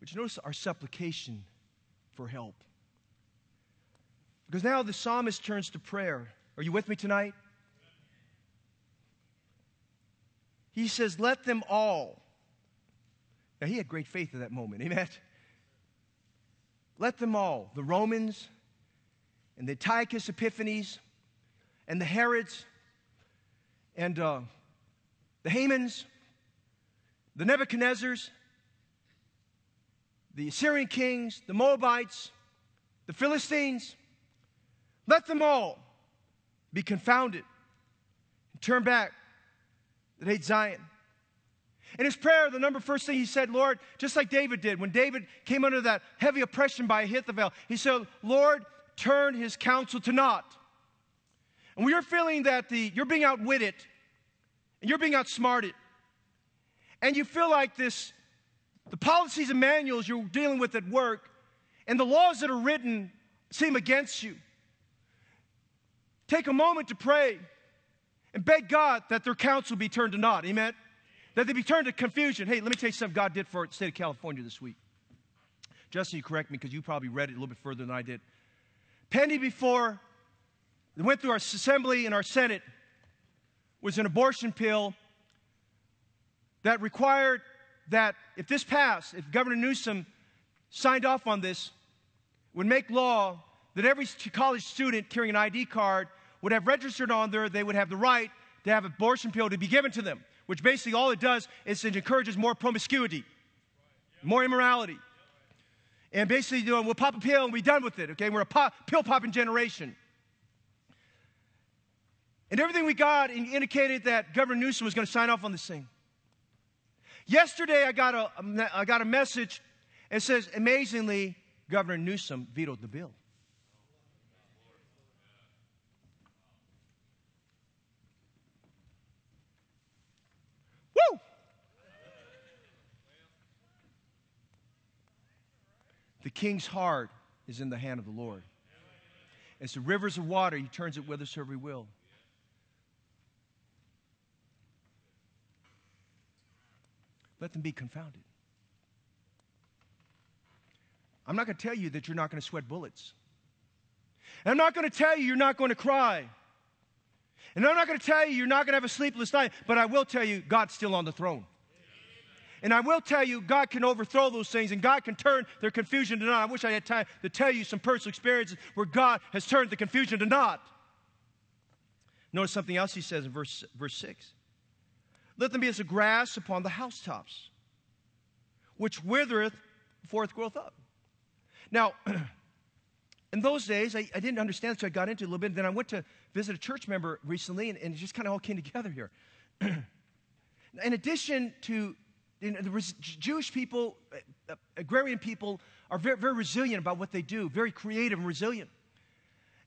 But you notice our supplication for help. Because now the psalmist turns to prayer. Are you with me tonight? He says, Let them all. Now, he had great faith at that moment. Amen. Let them all, the Romans and the Antiochus Epiphanes and the Herods and uh, the Hamans, the Nebuchadnezzars, the Assyrian kings, the Moabites, the Philistines, let them all be confounded and turn back that hate Zion. In his prayer, the number first thing he said, Lord, just like David did, when David came under that heavy oppression by Ahithophel, he said, Lord, turn his counsel to naught. And when you're feeling that the, you're being outwitted and you're being outsmarted, and you feel like this, the policies and manuals you're dealing with at work and the laws that are written seem against you. Take a moment to pray and beg God that their counsel be turned to naught. Amen? That they be turned to confusion. Hey, let me tell you something God did for the state of California this week. Justin, you correct me because you probably read it a little bit further than I did. Penny before it went through our assembly and our Senate was an abortion pill that required that if this passed, if Governor Newsom signed off on this, would make law that every college student carrying an ID card would have registered on there, they would have the right to have an abortion pill to be given to them, which basically all it does is it encourages more promiscuity, more immorality. And basically, you know, we'll pop a pill and we're done with it, okay? We're a pop, pill popping generation. And everything we got indicated that Governor Newsom was going to sign off on this thing. Yesterday, I got a, I got a message that says, amazingly, Governor Newsom vetoed the bill. Woo! The king's heart is in the hand of the Lord. It's the rivers of water, he turns it whithersoever he will. Let them be confounded. I'm not going to tell you that you're not going to sweat bullets. And I'm not going to tell you you're not going to cry. And I'm not going to tell you you're not going to have a sleepless night, but I will tell you God's still on the throne. And I will tell you, God can overthrow those things and God can turn their confusion to naught. I wish I had time to tell you some personal experiences where God has turned the confusion to naught. Notice something else he says in verse, verse 6. Let them be as a grass upon the housetops, which withereth before it groweth up. Now, in those days, I, I, didn't understand, so I got into it a little bit. Then I went to visit a church member recently, and, and it just kind of all came together here. in addition to the Jewish people, uh, uh, agrarian people, are very, very resilient about what they do, very creative and resilient.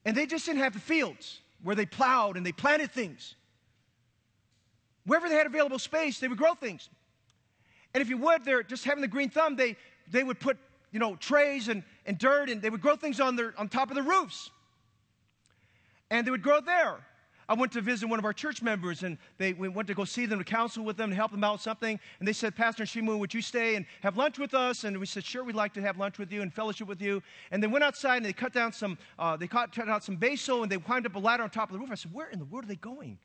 And they just didn't have the fields where they plowed and they planted things. Wherever they had available space, they would grow things. And if you would, they're just having the green thumb, they, they would put, you know, trays and, and dirt and they would grow things on, their, on top of the roofs. And they would grow there. I went to visit one of our church members, and they, we went to go see them, to counsel with them, to help them out with something. And they said, Pastor Shimu, would you stay and have lunch with us? And we said, sure, we'd like to have lunch with you and fellowship with you. And they went outside and they cut down some, uh, they cut, cut out some basil, and they climbed up a ladder on top of the roof. I said, where in the world are they going?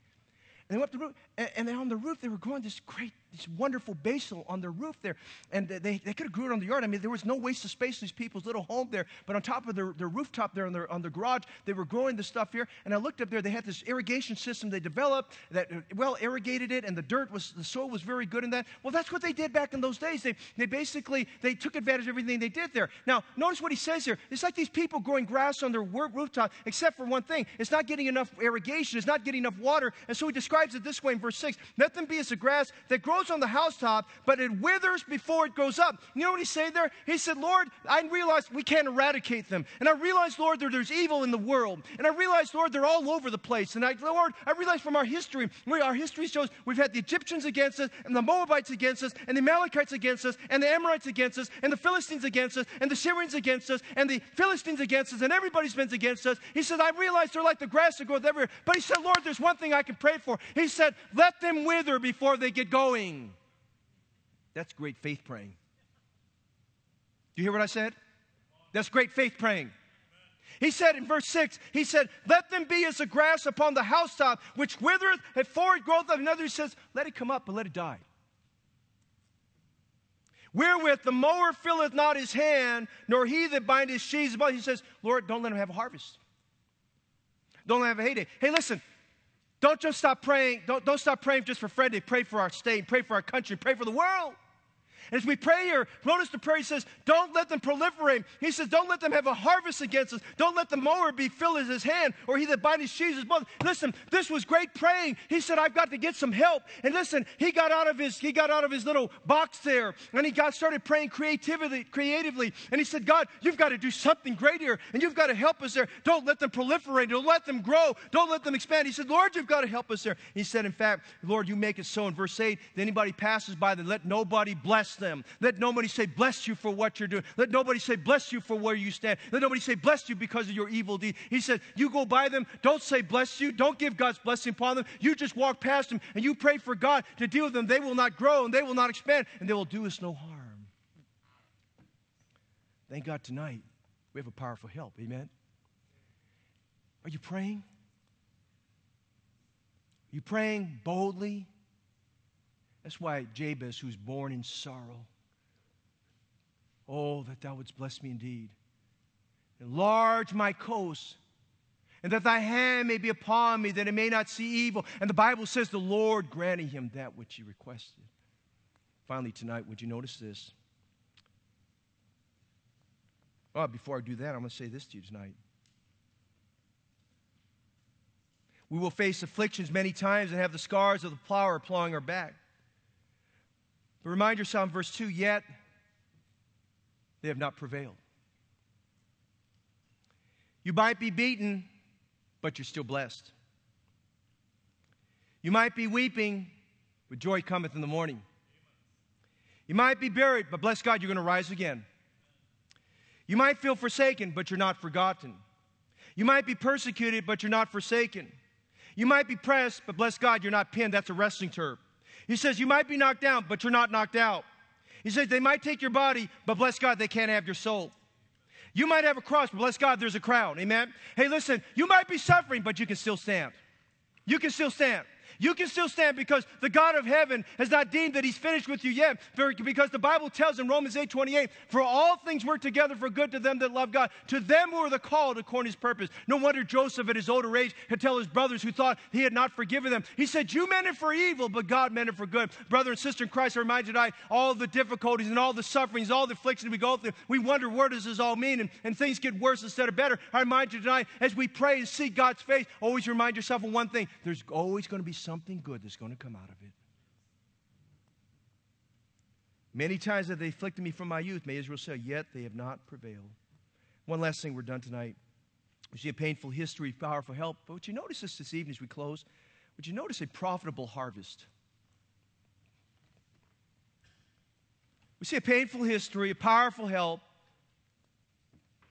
And they went up the roof, and, and then on the roof, they were growing this great this wonderful basil on their roof there. And they, they could have grew it on the yard. I mean, there was no waste of space in these people's little home there. But on top of their, their rooftop there on their, on their garage, they were growing the stuff here. And I looked up there, they had this irrigation system they developed that uh, well irrigated it, and the dirt was, the soil was very good in that. Well, that's what they did back in those days. They, they basically, they took advantage of everything they did there. Now, notice what he says here. It's like these people growing grass on their rooftop, except for one thing. It's not getting enough irrigation. It's not getting enough water. And so he describes it this way in verse 6. Let them be as the grass that grows on the housetop but it withers before it grows up. You know what he said there? He said, Lord, I realize we can't eradicate them. And I realize, Lord, that there's evil in the world. And I realize, Lord, they're all over the place. And I, Lord, I realize from our history, our history shows we've had the Egyptians against us, and the Moabites against us, and the Amalekites against us, and the Amorites against us, and the Philistines against us, and the Syrians against us, and the Philistines against us, and everybody's been against us. He said, I realize they're like the grass that grows everywhere. But he said, Lord, there's one thing I can pray for. He said, let them wither before they get going. That's great faith praying. Do you hear what I said? That's great faith praying. He said in verse 6, he said, Let them be as the grass upon the housetop, which withereth at forward growth of another. He says, Let it come up, but let it die. Wherewith the mower filleth not his hand, nor he that bindeth sheaves above. He says, Lord, don't let him have a harvest. Don't let him have a heyday. Hey, listen, don't just stop praying. Don't, don't stop praying just for Freddie. Pray for our state, pray for our country, pray for the world. As we pray here, notice the prayer he says, Don't let them proliferate. He says, Don't let them have a harvest against us. Don't let the mower be filled as his hand, or he that binds his both. Listen, this was great praying. He said, I've got to get some help. And listen, he got out of his he got out of his little box there, and he got started praying creatively, creatively. And he said, God, you've got to do something great here, and you've got to help us there. Don't let them proliferate. Don't let them grow. Don't let them expand. He said, Lord, you've got to help us there. He said, in fact, Lord, you make it so. In verse 8, that anybody passes by, then let nobody bless them. Let nobody say, bless you for what you're doing. Let nobody say, bless you for where you stand. Let nobody say, bless you because of your evil deed. He said, you go by them. Don't say, bless you. Don't give God's blessing upon them. You just walk past them and you pray for God to deal with them. They will not grow and they will not expand and they will do us no harm. Thank God tonight we have a powerful help. Amen. Are you praying? Are you praying boldly? That's why Jabez, who's born in sorrow, oh, that thou wouldst bless me indeed. Enlarge my coast, and that thy hand may be upon me, that it may not see evil. And the Bible says the Lord granting him that which he requested. Finally, tonight, would you notice this? Oh, before I do that, I'm going to say this to you tonight. We will face afflictions many times and have the scars of the plower plowing our back. But remind yourself in verse 2 yet they have not prevailed. You might be beaten, but you're still blessed. You might be weeping, but joy cometh in the morning. You might be buried, but bless God, you're going to rise again. You might feel forsaken, but you're not forgotten. You might be persecuted, but you're not forsaken. You might be pressed, but bless God, you're not pinned. That's a wrestling term. He says, You might be knocked down, but you're not knocked out. He says, They might take your body, but bless God, they can't have your soul. You might have a cross, but bless God, there's a crown. Amen? Hey, listen, you might be suffering, but you can still stand. You can still stand. You can still stand because the God of heaven has not deemed that he's finished with you yet. Because the Bible tells in Romans 8 28, for all things work together for good to them that love God, to them who are the called according to his purpose. No wonder Joseph at his older age could tell his brothers who thought he had not forgiven them. He said, You meant it for evil, but God meant it for good. Brother and sister in Christ, I remind you tonight, all the difficulties and all the sufferings, all the afflictions we go through, we wonder what does this all mean, and, and things get worse instead of better. I remind you tonight, as we pray and seek God's face, always remind yourself of one thing there's always going to be something good that's going to come out of it. Many times have they afflicted me from my youth, may Israel say, yet they have not prevailed. One last thing, we're done tonight. We see a painful history, powerful help. But would you notice this this evening as we close? Would you notice a profitable harvest? We see a painful history, a powerful help.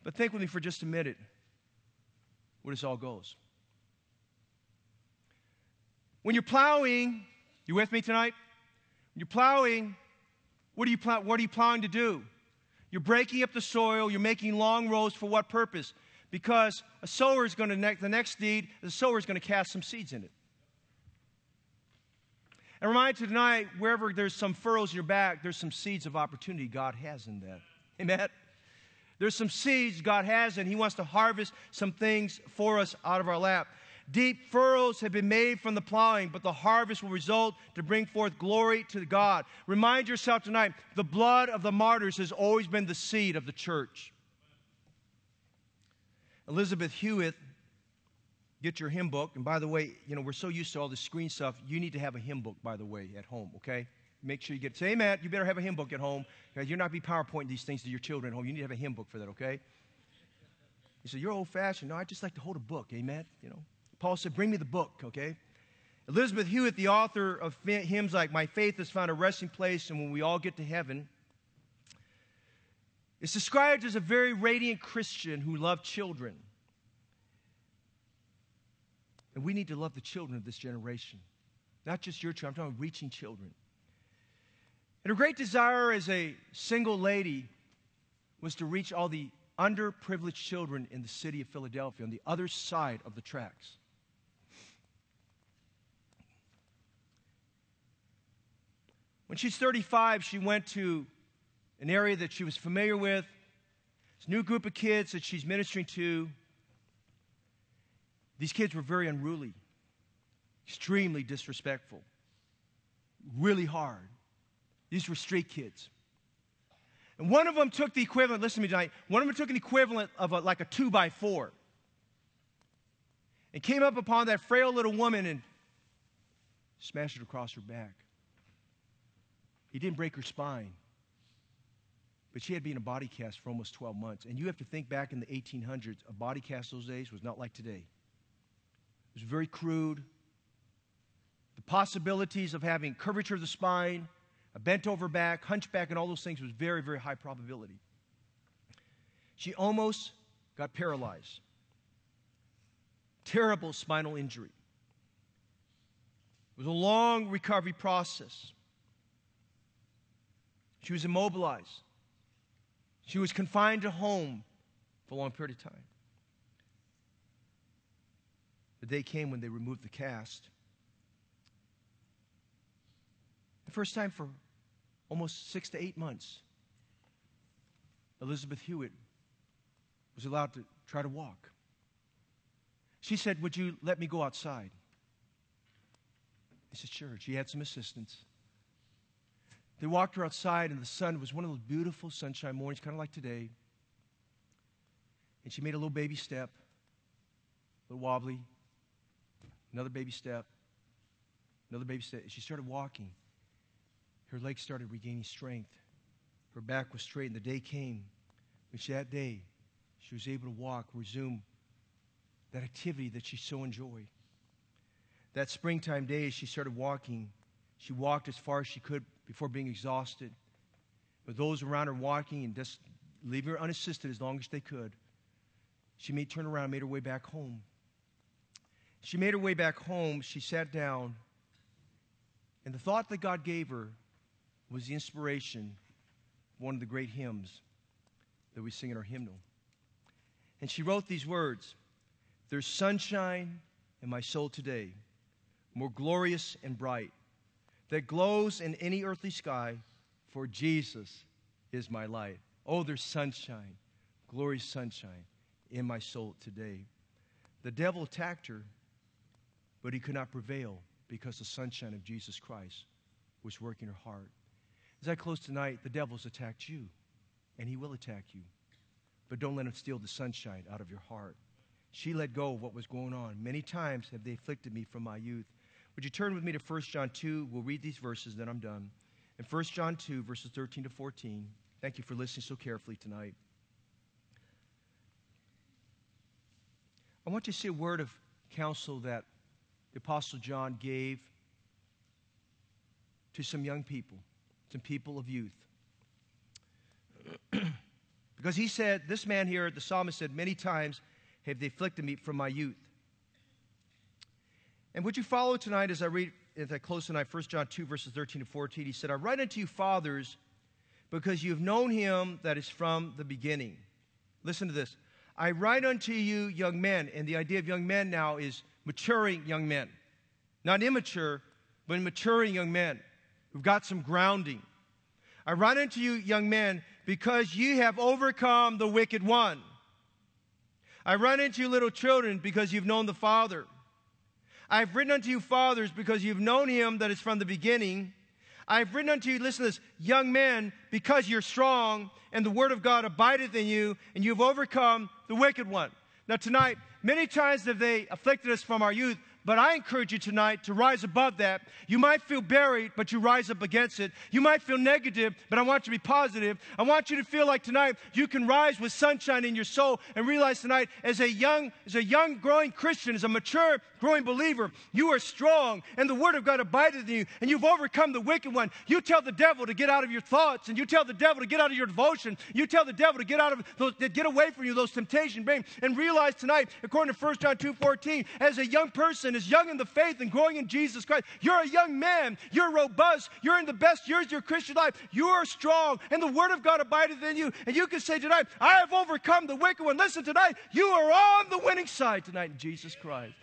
But think with me for just a minute where this all goes. When you're plowing, you with me tonight? When you're plowing, what are you, plow- what are you plowing to do? You're breaking up the soil, you're making long rows for what purpose? Because a sower is going to, ne- the next deed, the sower is going to cast some seeds in it. And remind you tonight, wherever there's some furrows in your back, there's some seeds of opportunity God has in that. Amen? There's some seeds God has, and He wants to harvest some things for us out of our lap. Deep furrows have been made from the plowing, but the harvest will result to bring forth glory to God. Remind yourself tonight the blood of the martyrs has always been the seed of the church. Elizabeth Hewitt, get your hymn book. And by the way, you know, we're so used to all this screen stuff. You need to have a hymn book, by the way, at home, okay? Make sure you get, say, Matt, you better have a hymn book at home. You're not be PowerPointing these things to your children at home. You need to have a hymn book for that, okay? You say, you're old fashioned. No, I just like to hold a book, eh, amen? You know, Paul said, Bring me the book, okay? Elizabeth Hewitt, the author of hymns like My Faith Has Found a Resting Place and When We All Get to Heaven, is described as a very radiant Christian who loved children. And we need to love the children of this generation. Not just your children, I'm talking about reaching children. And her great desire as a single lady was to reach all the underprivileged children in the city of Philadelphia on the other side of the tracks. When she's 35, she went to an area that she was familiar with, this new group of kids that she's ministering to. These kids were very unruly, extremely disrespectful, really hard. These were street kids. And one of them took the equivalent, listen to me tonight, one of them took an equivalent of a, like a two by four and came up upon that frail little woman and smashed it across her back. He didn't break her spine, but she had been in a body cast for almost 12 months. And you have to think back in the 1800s, a body cast those days was not like today. It was very crude. The possibilities of having curvature of the spine, a bent over back, hunchback, and all those things was very, very high probability. She almost got paralyzed. Terrible spinal injury. It was a long recovery process. She was immobilized. She was confined to home for a long period of time. The day came when they removed the cast. The first time for almost six to eight months, Elizabeth Hewitt was allowed to try to walk. She said, Would you let me go outside? He said, Sure. She had some assistance. They walked her outside, and the sun was one of those beautiful sunshine mornings, kind of like today. And she made a little baby step, a little wobbly, another baby step, another baby step. She started walking. Her legs started regaining strength. Her back was straight, and the day came which that day she was able to walk, resume that activity that she so enjoyed. That springtime day, as she started walking. She walked as far as she could before being exhausted. But those around her walking and just leaving her unassisted as long as they could. She made turn around, made her way back home. She made her way back home. She sat down, and the thought that God gave her was the inspiration of one of the great hymns that we sing in our hymnal. And she wrote these words There's sunshine in my soul today, more glorious and bright, that glows in any earthly sky, for Jesus is my light. Oh, there's sunshine, glorious sunshine in my soul today. The devil attacked her, but he could not prevail because the sunshine of Jesus Christ was working her heart. As I close tonight, the devil's attacked you, and he will attack you. But don't let him steal the sunshine out of your heart. She let go of what was going on. Many times have they afflicted me from my youth. Would you turn with me to 1 John 2? We'll read these verses, then I'm done. In 1 John 2, verses 13 to 14. Thank you for listening so carefully tonight. I want you to see a word of counsel that the Apostle John gave to some young people, some people of youth. because he said, this man here, the psalmist said, many times have they afflicted me from my youth. And would you follow tonight as I read, as I close tonight, 1 John 2, verses 13 to 14? He said, I write unto you, fathers, because you have known him that is from the beginning. Listen to this. I write unto you, young men, and the idea of young men now is maturing young men. Not immature, but maturing young men who've got some grounding. I write unto you, young men, because ye have overcome the wicked one. I write unto you, little children, because you've known the Father. I've written unto you, fathers, because you've known him that is from the beginning. I've written unto you, listen to this, young men, because you're strong, and the word of God abideth in you, and you've overcome the wicked one. Now, tonight, many times have they afflicted us from our youth, but I encourage you tonight to rise above that. You might feel buried, but you rise up against it. You might feel negative, but I want you to be positive. I want you to feel like tonight you can rise with sunshine in your soul and realize tonight as a young, as a young growing Christian, as a mature growing believer, you are strong and the word of God abideth in you and you've overcome the wicked one. You tell the devil to get out of your thoughts and you tell the devil to get out of your devotion. You tell the devil to get out of those, to get away from you, those temptations, and realize tonight, according to 1 John 2 14, as a young person, as young in the faith and growing in Jesus Christ, you're a young man, you're robust, you're in the best years of your Christian life, you are strong, and the Word of God abideth in you. And you can say tonight, I have overcome the wicked one. Listen, tonight, you are on the winning side tonight in Jesus Christ.